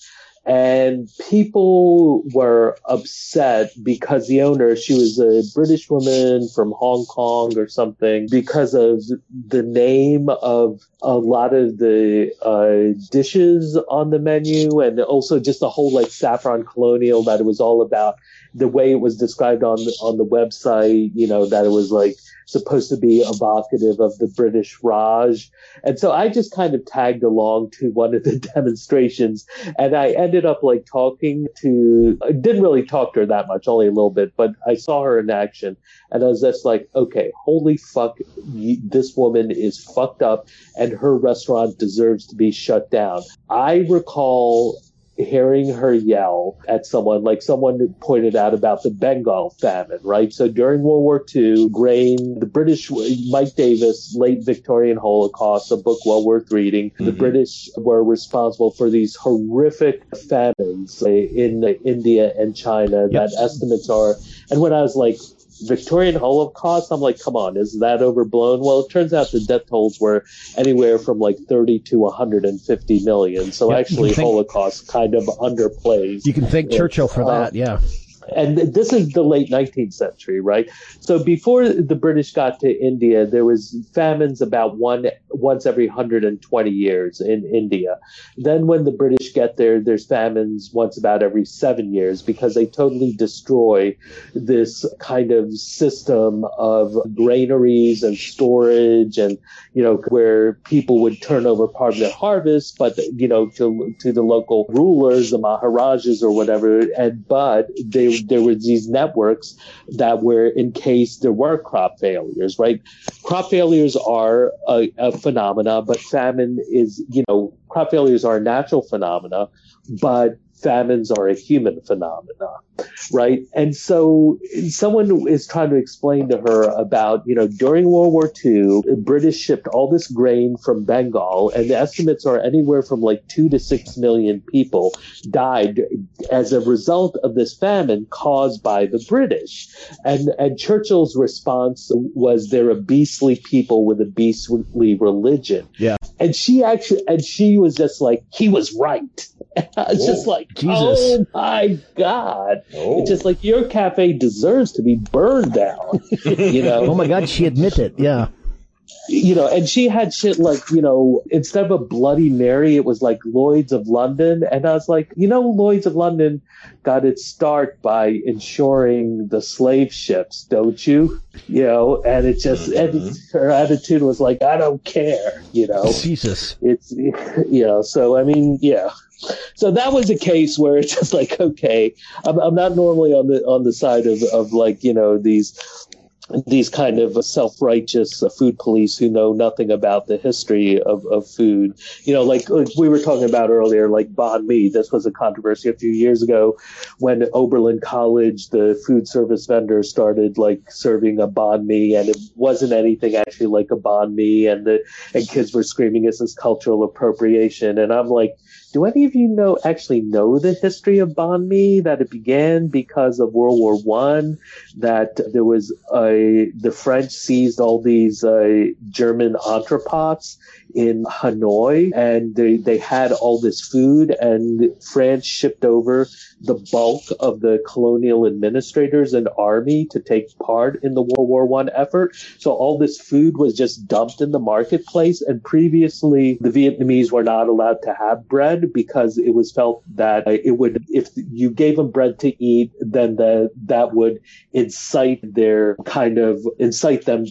and people were upset because the owner, she was a British woman from Hong Kong or something, because of the name of a lot of the uh, dishes on the menu, and also just the whole like saffron colonial that it was all about the way it was described on the, on the website. You know that it was like supposed to be evocative of the British Raj. And so I just kind of tagged along to one of the demonstrations and I ended up like talking to, I didn't really talk to her that much, only a little bit, but I saw her in action and I was just like, okay, holy fuck, this woman is fucked up and her restaurant deserves to be shut down. I recall hearing her yell at someone, like someone pointed out about the Bengal famine, right? So during World War II, grain, the British, Mike Davis, late Victorian Holocaust, a book well worth reading. Mm-hmm. The British were responsible for these horrific famines in India and China yep. that estimates are, and when I was like, Victorian Holocaust, I'm like, come on, is that overblown? Well, it turns out the death tolls were anywhere from like 30 to 150 million. So yeah, actually, think, Holocaust kind of underplays. You can thank Churchill for that, yeah and this is the late 19th century, right? So before the British got to India, there was famines about one once every 120 years in India. Then when the British get there, there's famines once about every seven years because they totally destroy this kind of system of granaries and storage and, you know, where people would turn over part of their harvest, but, you know, to, to the local rulers, the Maharajas or whatever, and, but they there were these networks that were in case there were crop failures, right? Crop failures are a, a phenomena, but famine is, you know, crop failures are natural phenomena, but famines are a human phenomena, right? And so someone is trying to explain to her about, you know, during World War II, the British shipped all this grain from Bengal, and the estimates are anywhere from like two to six million people died as a result of this famine caused by the British. And and Churchill's response was they're a beastly people with a beastly religion. Yeah. And she actually and she was just like, he was right. I was Whoa. just like, Jesus. oh my God. Oh. It's just like your cafe deserves to be burned down. you know? Oh my God, she admitted, yeah you know, and she had shit like, you know, instead of a Bloody Mary, it was like Lloyd's of London. And I was like, you know, Lloyd's of London got its start by insuring the slave ships, don't you? You know, and it just, mm-hmm. and her attitude was like, I don't care, you know. Jesus. It's, you know, so I mean, yeah. So that was a case where it's just like, okay, I'm, I'm not normally on the, on the side of, of like, you know, these these kind of self-righteous food police who know nothing about the history of, of food. You know, like, like, we were talking about earlier, like banh mi. This was a controversy a few years ago when Oberlin College, the food service vendor, started like serving a banh mi, and it wasn't anything actually like a banh mi, and the and kids were screaming this is cultural appropriation, and I'm like do any of you know actually know the history of banh mi? That it began because of World War One. That there was a the French seized all these uh, German entrepots in Hanoi, and they they had all this food, and France shipped over the bulk of the colonial administrators and army to take part in the World War One effort. So all this food was just dumped in the marketplace, and previously the Vietnamese were not allowed to have bread because it was felt that it would, if you gave them bread to eat, then the, that would incite their kind of incite them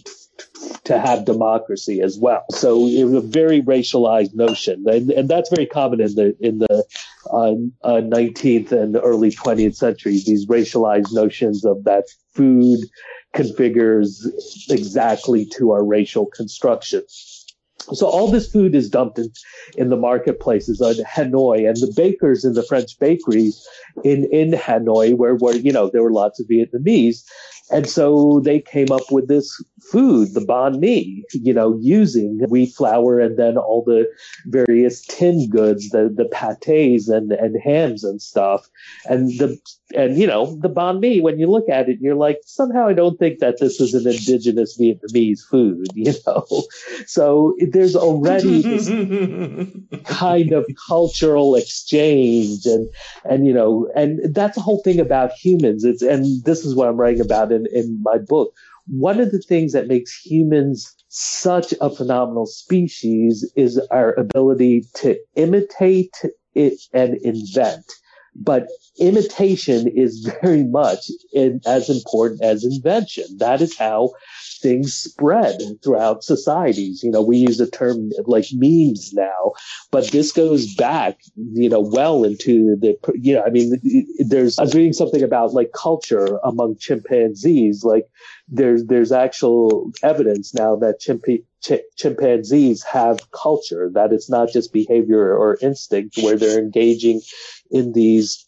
to have democracy as well. So it was a very racialized notion, and, and that's very common in the in the uh, uh, 19th and early 20th century. These racialized notions of that food configures exactly to our racial construction. So all this food is dumped in, in the marketplaces of Hanoi and the bakers in the French bakeries in, in Hanoi where, where, you know, there were lots of Vietnamese and so they came up with this food, the banh mi, you know, using wheat flour and then all the various tin goods, the, the pates and, and hams and stuff. And the, and you know, the banh mi, when you look at it, you're like, somehow I don't think that this is an indigenous Vietnamese food, you know? So there's already this kind of cultural exchange and, and, you know, and that's the whole thing about humans. It's, and this is what I'm writing about in, in my book. One of the things that makes humans such a phenomenal species is our ability to imitate it and invent. But imitation is very much in, as important as invention. That is how things spread throughout societies. You know, we use the term like memes now, but this goes back, you know, well into the, you know, I mean, there's, I was reading something about like culture among chimpanzees. Like there's, there's actual evidence now that ch- chimpanzees have culture, that it's not just behavior or instinct where they're engaging in these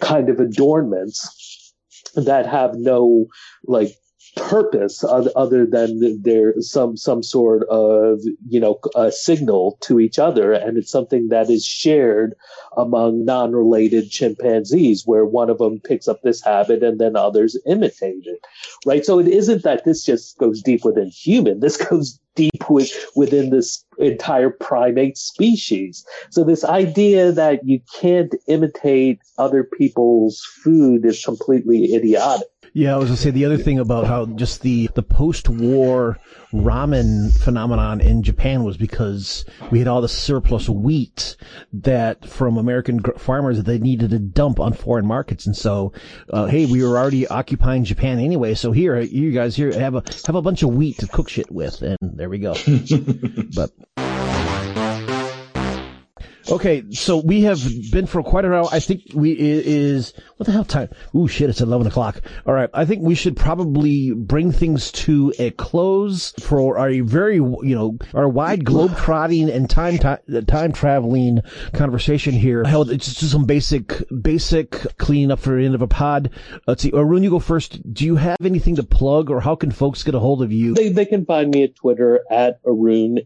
kind of adornments that have no like purpose other than there's some some sort of you know a signal to each other and it's something that is shared among non-related chimpanzees where one of them picks up this habit and then others imitate it right so it isn't that this just goes deep within human this goes deep with, within this entire primate species. So this idea that you can't imitate other people's food is completely idiotic. Yeah, I was gonna say the other thing about how just the the post-war ramen phenomenon in Japan was because we had all the surplus wheat that from American farmers that they needed to dump on foreign markets, and so uh, hey, we were already occupying Japan anyway, so here you guys here have a have a bunch of wheat to cook shit with, and there we go. but Okay, so we have been for quite a while. I think we is what the hell time? Ooh, shit! It's eleven o'clock. All right, I think we should probably bring things to a close for our very, you know, our wide globe trotting and time time traveling conversation here. Hell, it's just some basic basic cleaning up for the end of a pod. Let's see, Arun, you go first. Do you have anything to plug, or how can folks get a hold of you? They they can find me at Twitter at Arun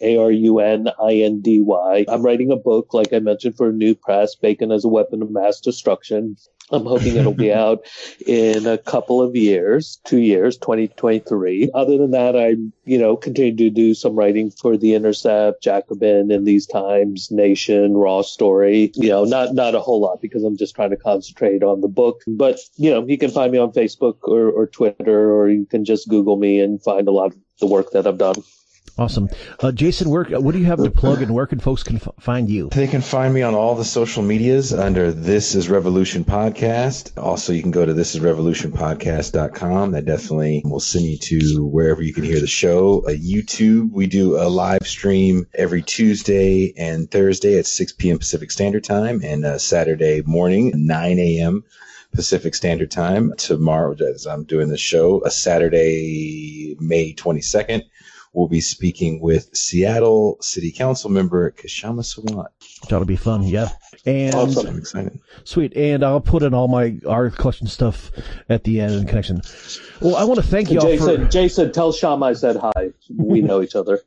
Indy. A-R-U-N-I-N-D-Y. I'm writing a book, like I mentioned, for a new press, Bacon as a Weapon of Mass Destruction. I'm hoping it'll be out in a couple of years, two years, 2023. Other than that, I, you know, continue to do some writing for The Intercept, Jacobin, in these times, Nation, Raw Story. You know, not, not a whole lot because I'm just trying to concentrate on the book. But, you know, you can find me on Facebook or, or Twitter, or you can just Google me and find a lot of the work that I've done. Awesome. Uh, Jason, where, what do you have to plug and where can folks can f- find you? They can find me on all the social medias under This is Revolution Podcast. Also, you can go to thisisrevolutionpodcast.com. That definitely will send you to wherever you can hear the show. Uh, YouTube, we do a live stream every Tuesday and Thursday at 6 p.m. Pacific Standard Time and uh, Saturday morning, 9 a.m. Pacific Standard Time. Tomorrow, as I'm doing the show, a Saturday, May 22nd we'll be speaking with Seattle City Council member Kshama Sawant. That'll be fun, yeah. And awesome. I'm excited. Sweet. And I'll put in all my art collection stuff at the end in connection. Well, I want to thank you all Jason, for... Jason, tell Kshama I said hi. We know each other.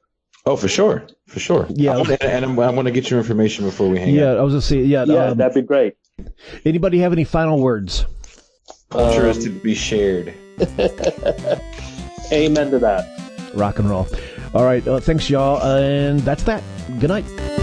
Oh, for sure, for sure. Yeah, I, and I'm, I want to get your information before we hang yeah, out. Yeah, I was gonna say, yeah, yeah, um, that'd be great. Anybody have any final words? Culture um, is to be shared. Amen to that. Rock and roll. All right. Uh, thanks, y'all. And that's that. Good night.